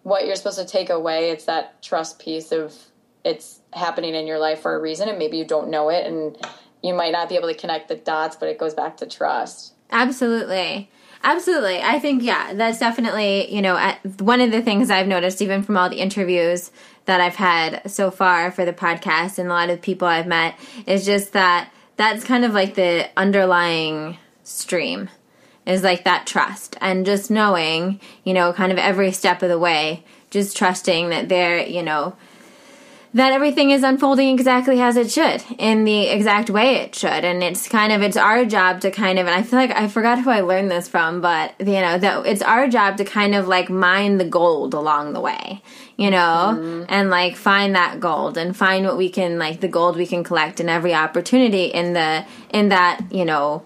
what you're supposed to take away, it's that trust piece of it's happening in your life for a reason and maybe you don't know it and you might not be able to connect the dots but it goes back to trust Absolutely. Absolutely. I think, yeah, that's definitely, you know, one of the things I've noticed, even from all the interviews that I've had so far for the podcast and a lot of people I've met, is just that that's kind of like the underlying stream is like that trust. And just knowing, you know, kind of every step of the way, just trusting that they're, you know, that everything is unfolding exactly as it should in the exact way it should. And it's kind of it's our job to kind of and i feel like i forgot who i learned this from but you know that it's our job to kind of like mine the gold along the way you know? Mm-hmm. and like find that gold and find what we can like the gold we can collect in every opportunity in the in that you know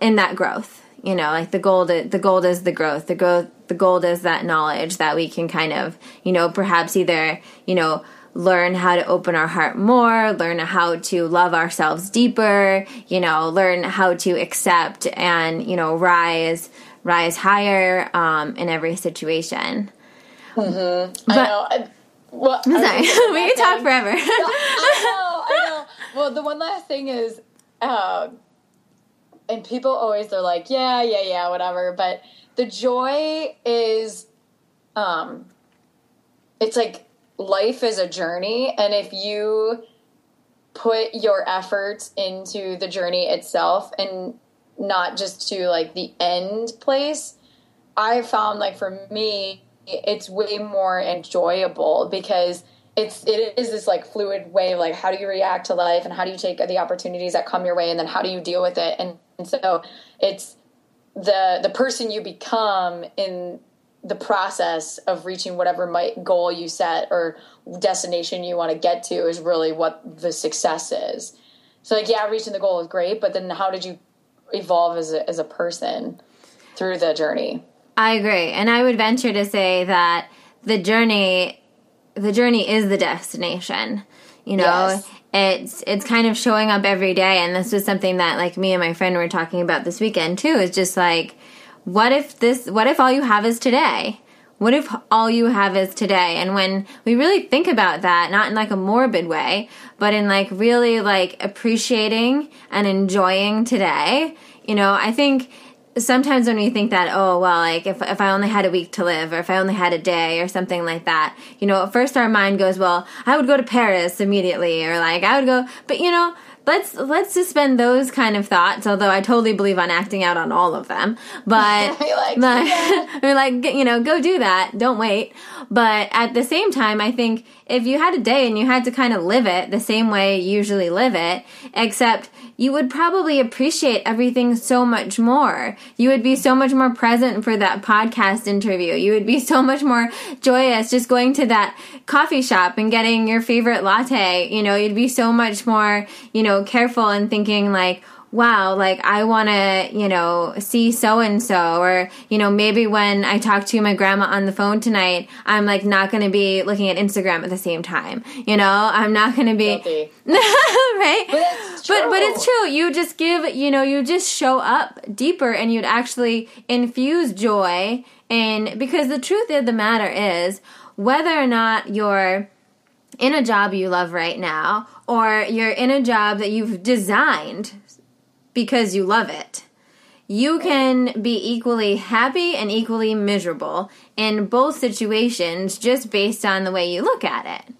in that growth you know like the gold the gold is the growth the growth the gold is that knowledge that we can kind of, you know, perhaps either, you know, learn how to open our heart more, learn how to love ourselves deeper, you know, learn how to accept and, you know, rise rise higher um, in every situation. Mm-hmm. But, I know. I, well, I'm sorry. we can talk forever. I know. I know. Well, the one last thing is, uh, and people always they're like, yeah, yeah, yeah, whatever. But the joy is um it's like life is a journey and if you put your efforts into the journey itself and not just to like the end place i found like for me it's way more enjoyable because it's it is this like fluid way of like how do you react to life and how do you take the opportunities that come your way and then how do you deal with it and, and so it's the the person you become in the process of reaching whatever might, goal you set or destination you want to get to is really what the success is. So like yeah, reaching the goal is great, but then how did you evolve as a, as a person through the journey? I agree. And I would venture to say that the journey the journey is the destination. You know, yes it's it's kind of showing up every day. And this was something that like me and my friend were talking about this weekend too is just like what if this what if all you have is today? What if all you have is today? And when we really think about that not in like a morbid way but in like really like appreciating and enjoying today you know i think sometimes when we think that oh well like if, if i only had a week to live or if i only had a day or something like that you know at first our mind goes well i would go to paris immediately or like i would go but you know let's let's suspend those kind of thoughts although i totally believe on acting out on all of them but we like, but, like you know go do that. Don't wait. But at the same time i think if you had a day and you had to kind of live it the same way you usually live it except you would probably appreciate everything so much more. You would be so much more present for that podcast interview. You would be so much more joyous just going to that coffee shop and getting your favorite latte. You know, you'd be so much more, you know, careful and thinking like, wow, like I want to, you know, see so and so, or, you know, maybe when I talk to my grandma on the phone tonight, I'm like not going to be looking at Instagram at the same time. You know, I'm not going to be, right? But it's true. But, but it's true. You just give, you know, you just show up deeper and you'd actually infuse joy. And because the truth of the matter is, whether or not you're in a job you love right now, or you're in a job that you've designed because you love it. you can be equally happy and equally miserable in both situations just based on the way you look at it.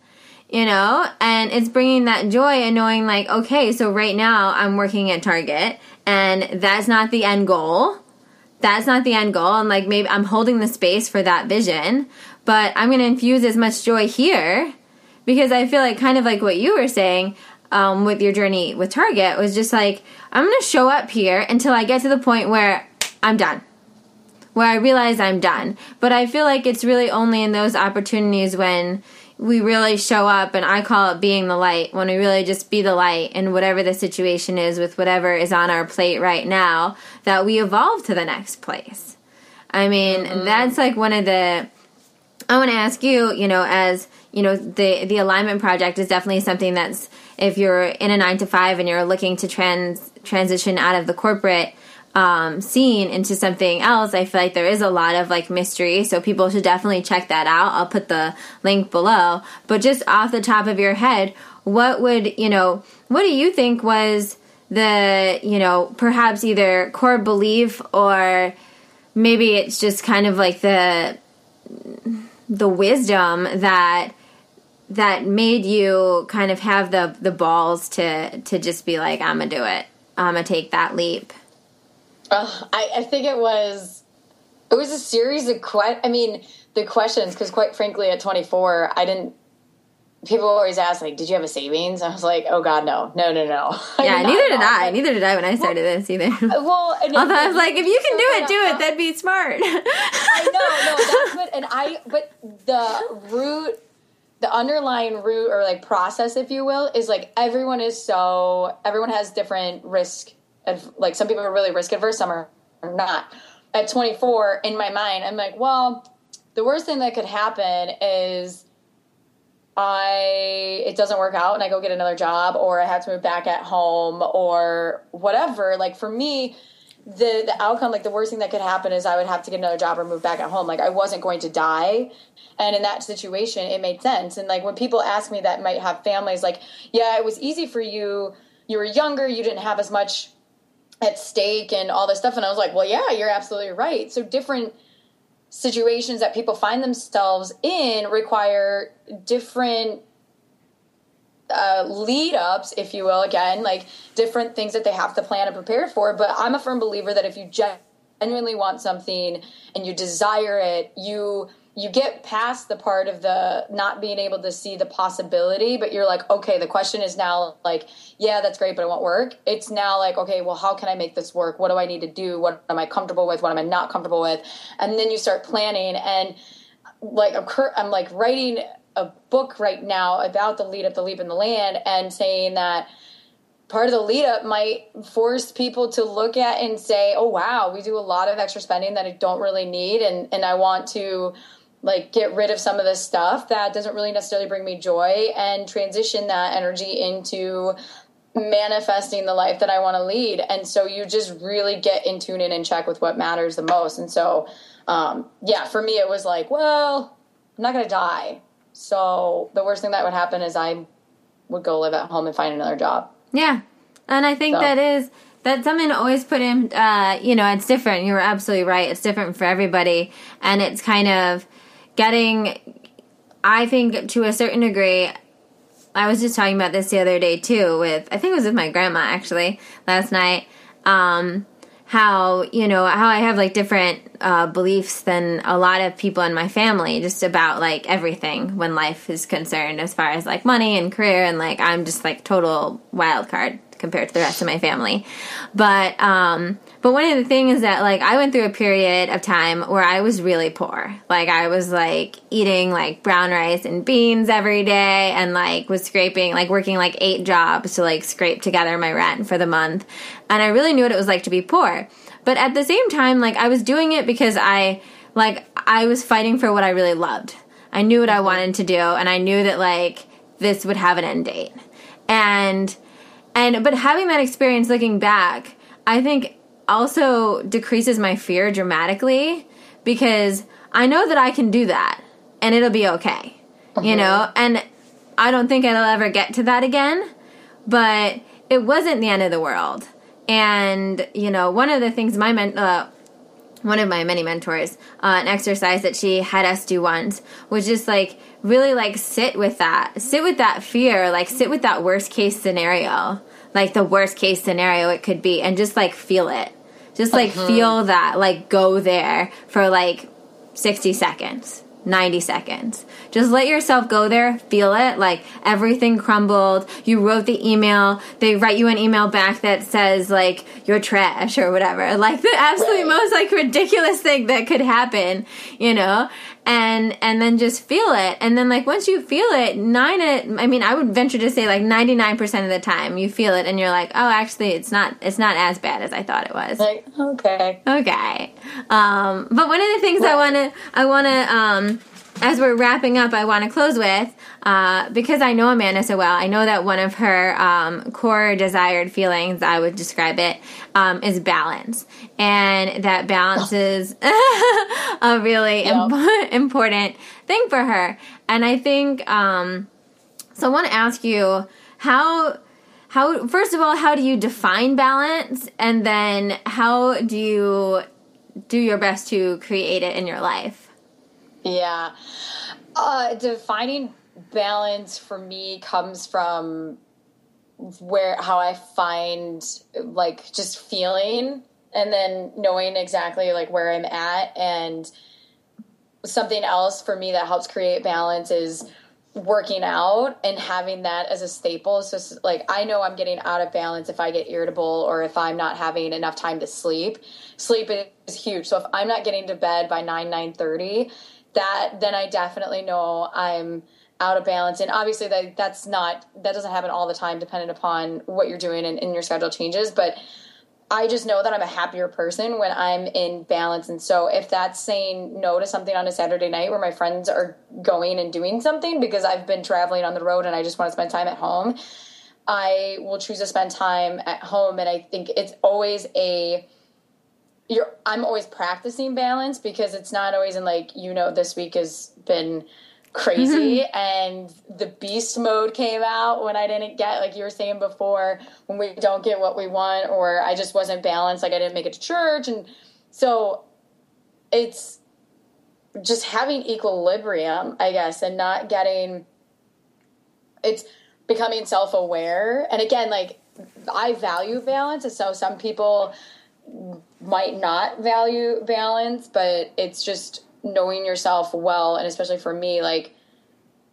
You know, and it's bringing that joy and knowing, like, okay, so right now I'm working at Target and that's not the end goal. That's not the end goal. And like, maybe I'm holding the space for that vision, but I'm going to infuse as much joy here because I feel like, kind of like what you were saying, um, with your journey with Target was just like, I'm going to show up here until I get to the point where I'm done. Where I realize I'm done. But I feel like it's really only in those opportunities when we really show up, and I call it being the light, when we really just be the light in whatever the situation is with whatever is on our plate right now, that we evolve to the next place. I mean, mm-hmm. that's like one of the. I want to ask you, you know, as you know, the the alignment project is definitely something that's if you're in a nine to five and you're looking to trans transition out of the corporate um, scene into something else, I feel like there is a lot of like mystery. So people should definitely check that out. I'll put the link below. But just off the top of your head, what would you know? What do you think was the you know perhaps either core belief or maybe it's just kind of like the the wisdom that that made you kind of have the the balls to to just be like I'm gonna do it. I'm gonna take that leap. Uh, I, I think it was it was a series of que- I mean the questions because quite frankly at 24 I didn't. People always ask like, "Did you have a savings?" I was like, "Oh God, no, no, no, no." Yeah, neither did I. Neither did I when I started well, this either. Well, Although I was like, if you can do it, do it. That'd be smart. I know, no, that's what, and I. But the root the underlying root or like process if you will is like everyone is so everyone has different risk of like some people are really risk adverse some are not at 24 in my mind i'm like well the worst thing that could happen is I it doesn't work out and I go get another job or I have to move back at home or whatever. Like for me, the the outcome, like the worst thing that could happen is I would have to get another job or move back at home. Like I wasn't going to die. And in that situation, it made sense. And like when people ask me that might have families, like, yeah, it was easy for you. You were younger, you didn't have as much at stake and all this stuff. And I was like, well, yeah, you're absolutely right. So different situations that people find themselves in require different uh, lead ups, if you will, again, like different things that they have to plan and prepare for. But I'm a firm believer that if you genuinely want something and you desire it, you you get past the part of the not being able to see the possibility, but you're like, okay, the question is now like, yeah, that's great, but it won't work. It's now like, okay, well, how can I make this work? What do I need to do? What am I comfortable with? What am I not comfortable with? And then you start planning and like I'm like writing a book right now about the lead up, the leap in the land, and saying that part of the lead up might force people to look at and say, oh wow, we do a lot of extra spending that I don't really need, and and I want to like get rid of some of this stuff that doesn't really necessarily bring me joy and transition that energy into manifesting the life that I want to lead. And so you just really get in tune in and check with what matters the most. And so, um, yeah, for me, it was like, well, I'm not going to die. So the worst thing that would happen is I would go live at home and find another job. Yeah. And I think so. that is that to always put in uh, you know it's different you're absolutely right it's different for everybody and it's kind of getting, I think to a certain degree, I was just talking about this the other day too with, I think it was with my grandma actually last night. Um, how you know how I have like different uh, beliefs than a lot of people in my family, just about like everything when life is concerned, as far as like money and career, and like I'm just like total wild card compared to the rest of my family. But um, but one of the things is that like I went through a period of time where I was really poor. Like I was like eating like brown rice and beans every day and like was scraping like working like eight jobs to like scrape together my rent for the month. And I really knew what it was like to be poor. But at the same time like I was doing it because I like I was fighting for what I really loved. I knew what I wanted to do and I knew that like this would have an end date. And and but having that experience looking back, I think also decreases my fear dramatically because I know that I can do that and it'll be okay. Uh-huh. You know, and I don't think I'll ever get to that again, but it wasn't the end of the world. And you know, one of the things my men, uh, one of my many mentors, uh, an exercise that she had us do once was just like really like sit with that, sit with that fear, like sit with that worst case scenario, like the worst case scenario it could be, and just like feel it, just like uh-huh. feel that, like go there for like sixty seconds 90 seconds. Just let yourself go there, feel it, like everything crumbled. You wrote the email, they write you an email back that says like you're trash or whatever. Like the absolute most like ridiculous thing that could happen, you know? And and then just feel it. And then like once you feel it, nine it I mean I would venture to say like 99% of the time you feel it and you're like, "Oh, actually it's not it's not as bad as I thought it was." Like, okay. Okay. Um but one of the things I want to I want to um as we're wrapping up, I want to close with uh, because I know Amanda so well. I know that one of her um, core desired feelings, I would describe it, um, is balance, and that balance is a really imp- important thing for her. And I think um, so. I want to ask you how. How first of all, how do you define balance, and then how do you do your best to create it in your life? Yeah. Uh, defining balance for me comes from where how I find like just feeling and then knowing exactly like where I'm at and something else for me that helps create balance is working out and having that as a staple. So like I know I'm getting out of balance if I get irritable or if I'm not having enough time to sleep. Sleep is huge. So if I'm not getting to bed by 9 9:30, that then I definitely know I'm out of balance. And obviously that that's not that doesn't happen all the time dependent upon what you're doing and, and your schedule changes. But I just know that I'm a happier person when I'm in balance. And so if that's saying no to something on a Saturday night where my friends are going and doing something because I've been traveling on the road and I just want to spend time at home, I will choose to spend time at home. And I think it's always a you're I'm always practicing balance because it's not always in like you know this week has been crazy mm-hmm. and the beast mode came out when I didn't get like you were saying before when we don't get what we want or I just wasn't balanced like I didn't make it to church and so it's just having equilibrium I guess and not getting it's becoming self-aware and again like I value balance and so some people might not value balance, but it's just knowing yourself well. And especially for me, like,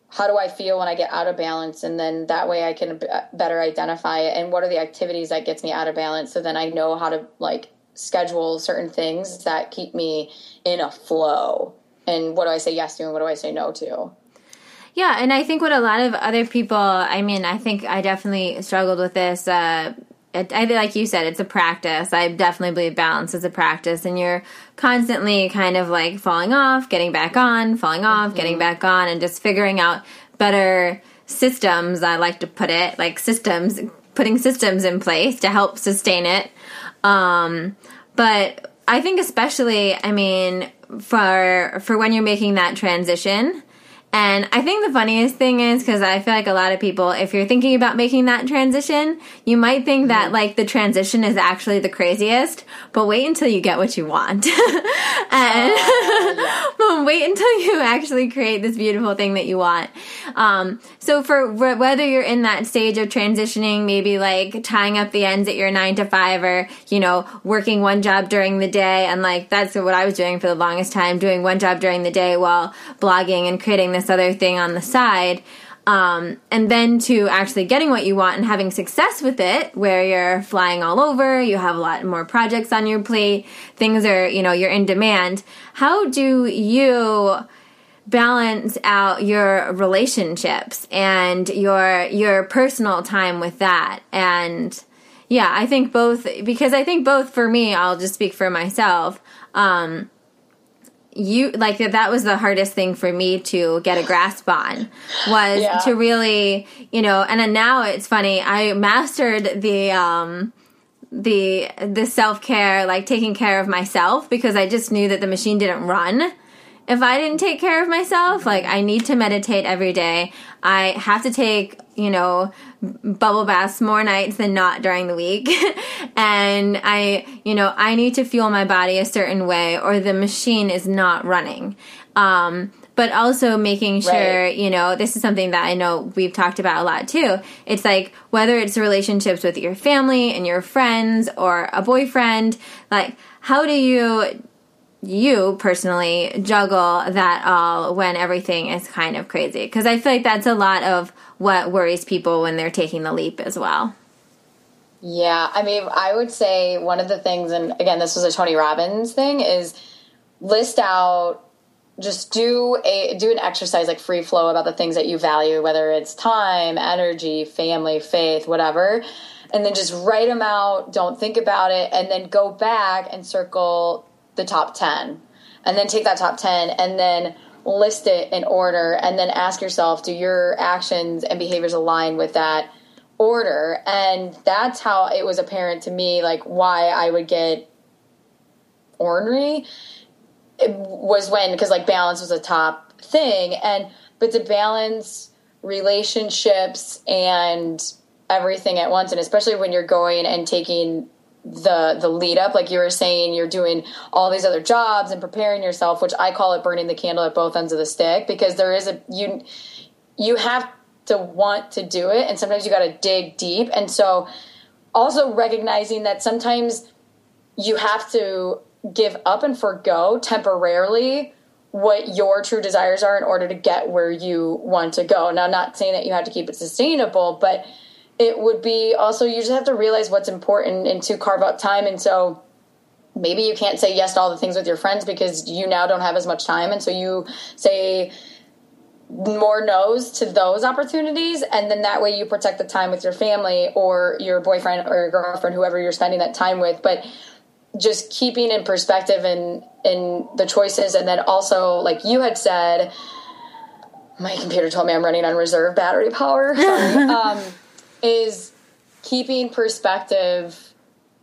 how do I feel when I get out of balance? And then that way I can better identify it. And what are the activities that gets me out of balance? So then I know how to like schedule certain things that keep me in a flow. And what do I say yes to and what do I say no to? Yeah, and I think what a lot of other people, I mean, I think I definitely struggled with this uh, it, I like you said, it's a practice. I definitely believe balance is a practice, and you're constantly kind of like falling off, getting back on, falling off, mm-hmm. getting back on, and just figuring out better systems. I like to put it like systems, putting systems in place to help sustain it. Um, but I think especially, I mean, for for when you're making that transition and I think the funniest thing is because I feel like a lot of people, if you're thinking about making that transition, you might think that like the transition is actually the craziest, but wait until you get what you want. and uh, wait until you actually create this beautiful thing that you want. Um, so for whether you're in that stage of transitioning, maybe like tying up the ends at your nine to five or, you know, working one job during the day. And like that's what I was doing for the longest time, doing one job during the day while blogging and creating this this other thing on the side. Um, and then to actually getting what you want and having success with it, where you're flying all over, you have a lot more projects on your plate, things are, you know, you're in demand. How do you balance out your relationships and your your personal time with that? And yeah, I think both because I think both for me, I'll just speak for myself. Um, you like that was the hardest thing for me to get a grasp on was yeah. to really you know and now it's funny i mastered the um the the self-care like taking care of myself because i just knew that the machine didn't run if i didn't take care of myself like i need to meditate every day i have to take you know, bubble baths more nights than not during the week. and I, you know, I need to fuel my body a certain way or the machine is not running. Um, but also making sure, right. you know, this is something that I know we've talked about a lot too. It's like whether it's relationships with your family and your friends or a boyfriend, like how do you you personally juggle that all when everything is kind of crazy? Because I feel like that's a lot of what worries people when they're taking the leap as well. Yeah, I mean, I would say one of the things, and again, this was a Tony Robbins thing, is list out just do a do an exercise like free flow about the things that you value whether it's time energy family faith whatever and then just write them out don't think about it and then go back and circle the top 10 and then take that top 10 and then list it in order and then ask yourself do your actions and behaviors align with that order? And that's how it was apparent to me like why i would get ornery it was when because like balance was a top thing. And but to balance relationships and everything at once and especially when you're going and taking the the lead up like you were saying you're doing all these other jobs and preparing yourself which i call it burning the candle at both ends of the stick because there is a you you have to want to do it and sometimes you got to dig deep and so also recognizing that sometimes you have to give up and forego temporarily what your true desires are in order to get where you want to go. Now, I'm not saying that you have to keep it sustainable, but it would be also you just have to realize what's important and to carve out time. And so maybe you can't say yes to all the things with your friends because you now don't have as much time. And so you say, more no's to those opportunities. And then that way you protect the time with your family or your boyfriend or your girlfriend whoever you're spending that time with. But just keeping in perspective and in the choices. And then also like you had said my computer told me i'm running on reserve battery power. Um, is keeping perspective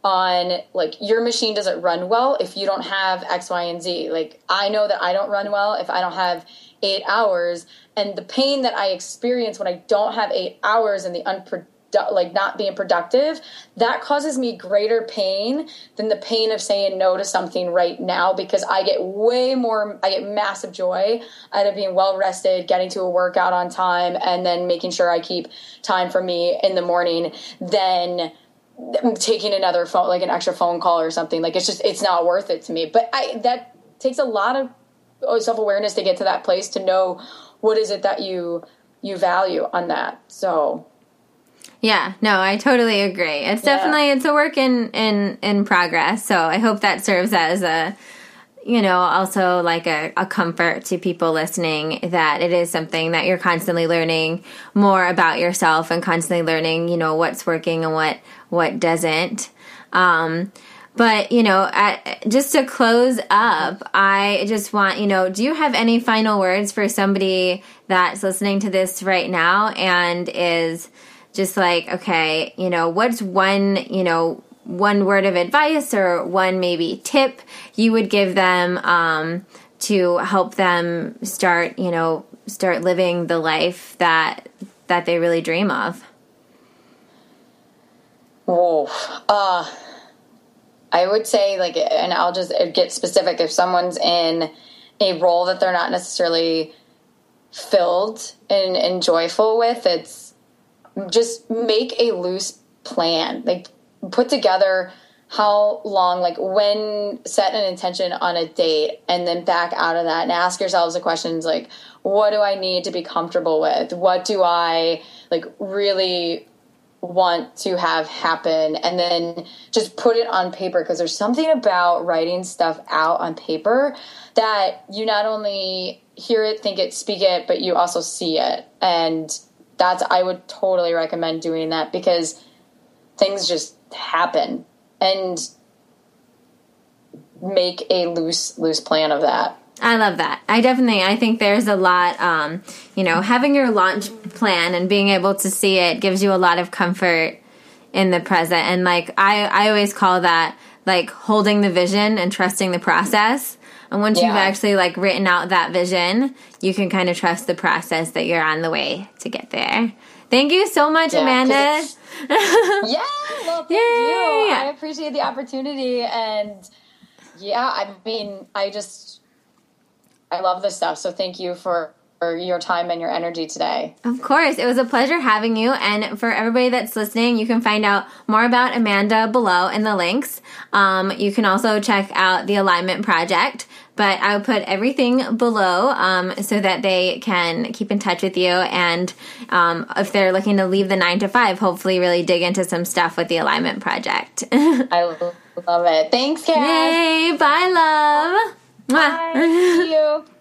on like your machine doesn't run well if you don't have x y and z. Like i know that i don't run well if i don't have eight hours and the pain that i experience when i don't have eight hours and the like not being productive, that causes me greater pain than the pain of saying no to something right now because I get way more, I get massive joy out of being well rested, getting to a workout on time, and then making sure I keep time for me in the morning than taking another phone, like an extra phone call or something. Like it's just, it's not worth it to me. But I, that takes a lot of oh, self awareness to get to that place to know what is it that you you value on that. So yeah, no, I totally agree. It's yeah. definitely it's a work in in in progress. So I hope that serves as a you know also like a, a comfort to people listening that it is something that you're constantly learning more about yourself and constantly learning you know what's working and what what doesn't um but you know at, just to close up i just want you know do you have any final words for somebody that's listening to this right now and is just like, okay, you know, what's one, you know, one word of advice or one maybe tip you would give them um, to help them start, you know, start living the life that that they really dream of? Whoa. Uh, I would say, like, and I'll just get specific. If someone's in a role that they're not necessarily filled and, and joyful with, it's just make a loose plan. Like put together how long, like when set an intention on a date and then back out of that and ask yourselves the questions like, what do I need to be comfortable with? What do I like really want to have happen? And then just put it on paper because there's something about writing stuff out on paper that you not only hear it, think it, speak it, but you also see it. And that's I would totally recommend doing that because things just happen and make a loose loose plan of that. I love that. I definitely I think there's a lot um, you know, having your launch plan and being able to see it gives you a lot of comfort in the present and like I I always call that like holding the vision and trusting the process And once Yeah. you've actually like written out that vision, you can kind of trust the process that you're on the way to get there. Thank you so much, Yeah, Amanda. Yeah, well, thank Yay. you. I appreciate the opportunity, and yeah, I mean, I just I love this stuff. So thank you for, for your time and your energy today. Of course, it was a pleasure having you. And for everybody that's listening, you can find out more about Amanda below in the links. Um, you can also check out the Alignment Project, but I will put everything below um, so that they can keep in touch with you. And um, if they're looking to leave the nine to five, hopefully really dig into some stuff with the Alignment Project. I love it. Thanks, Cass. Yay! Bye, love. Mwah. Bye. See you.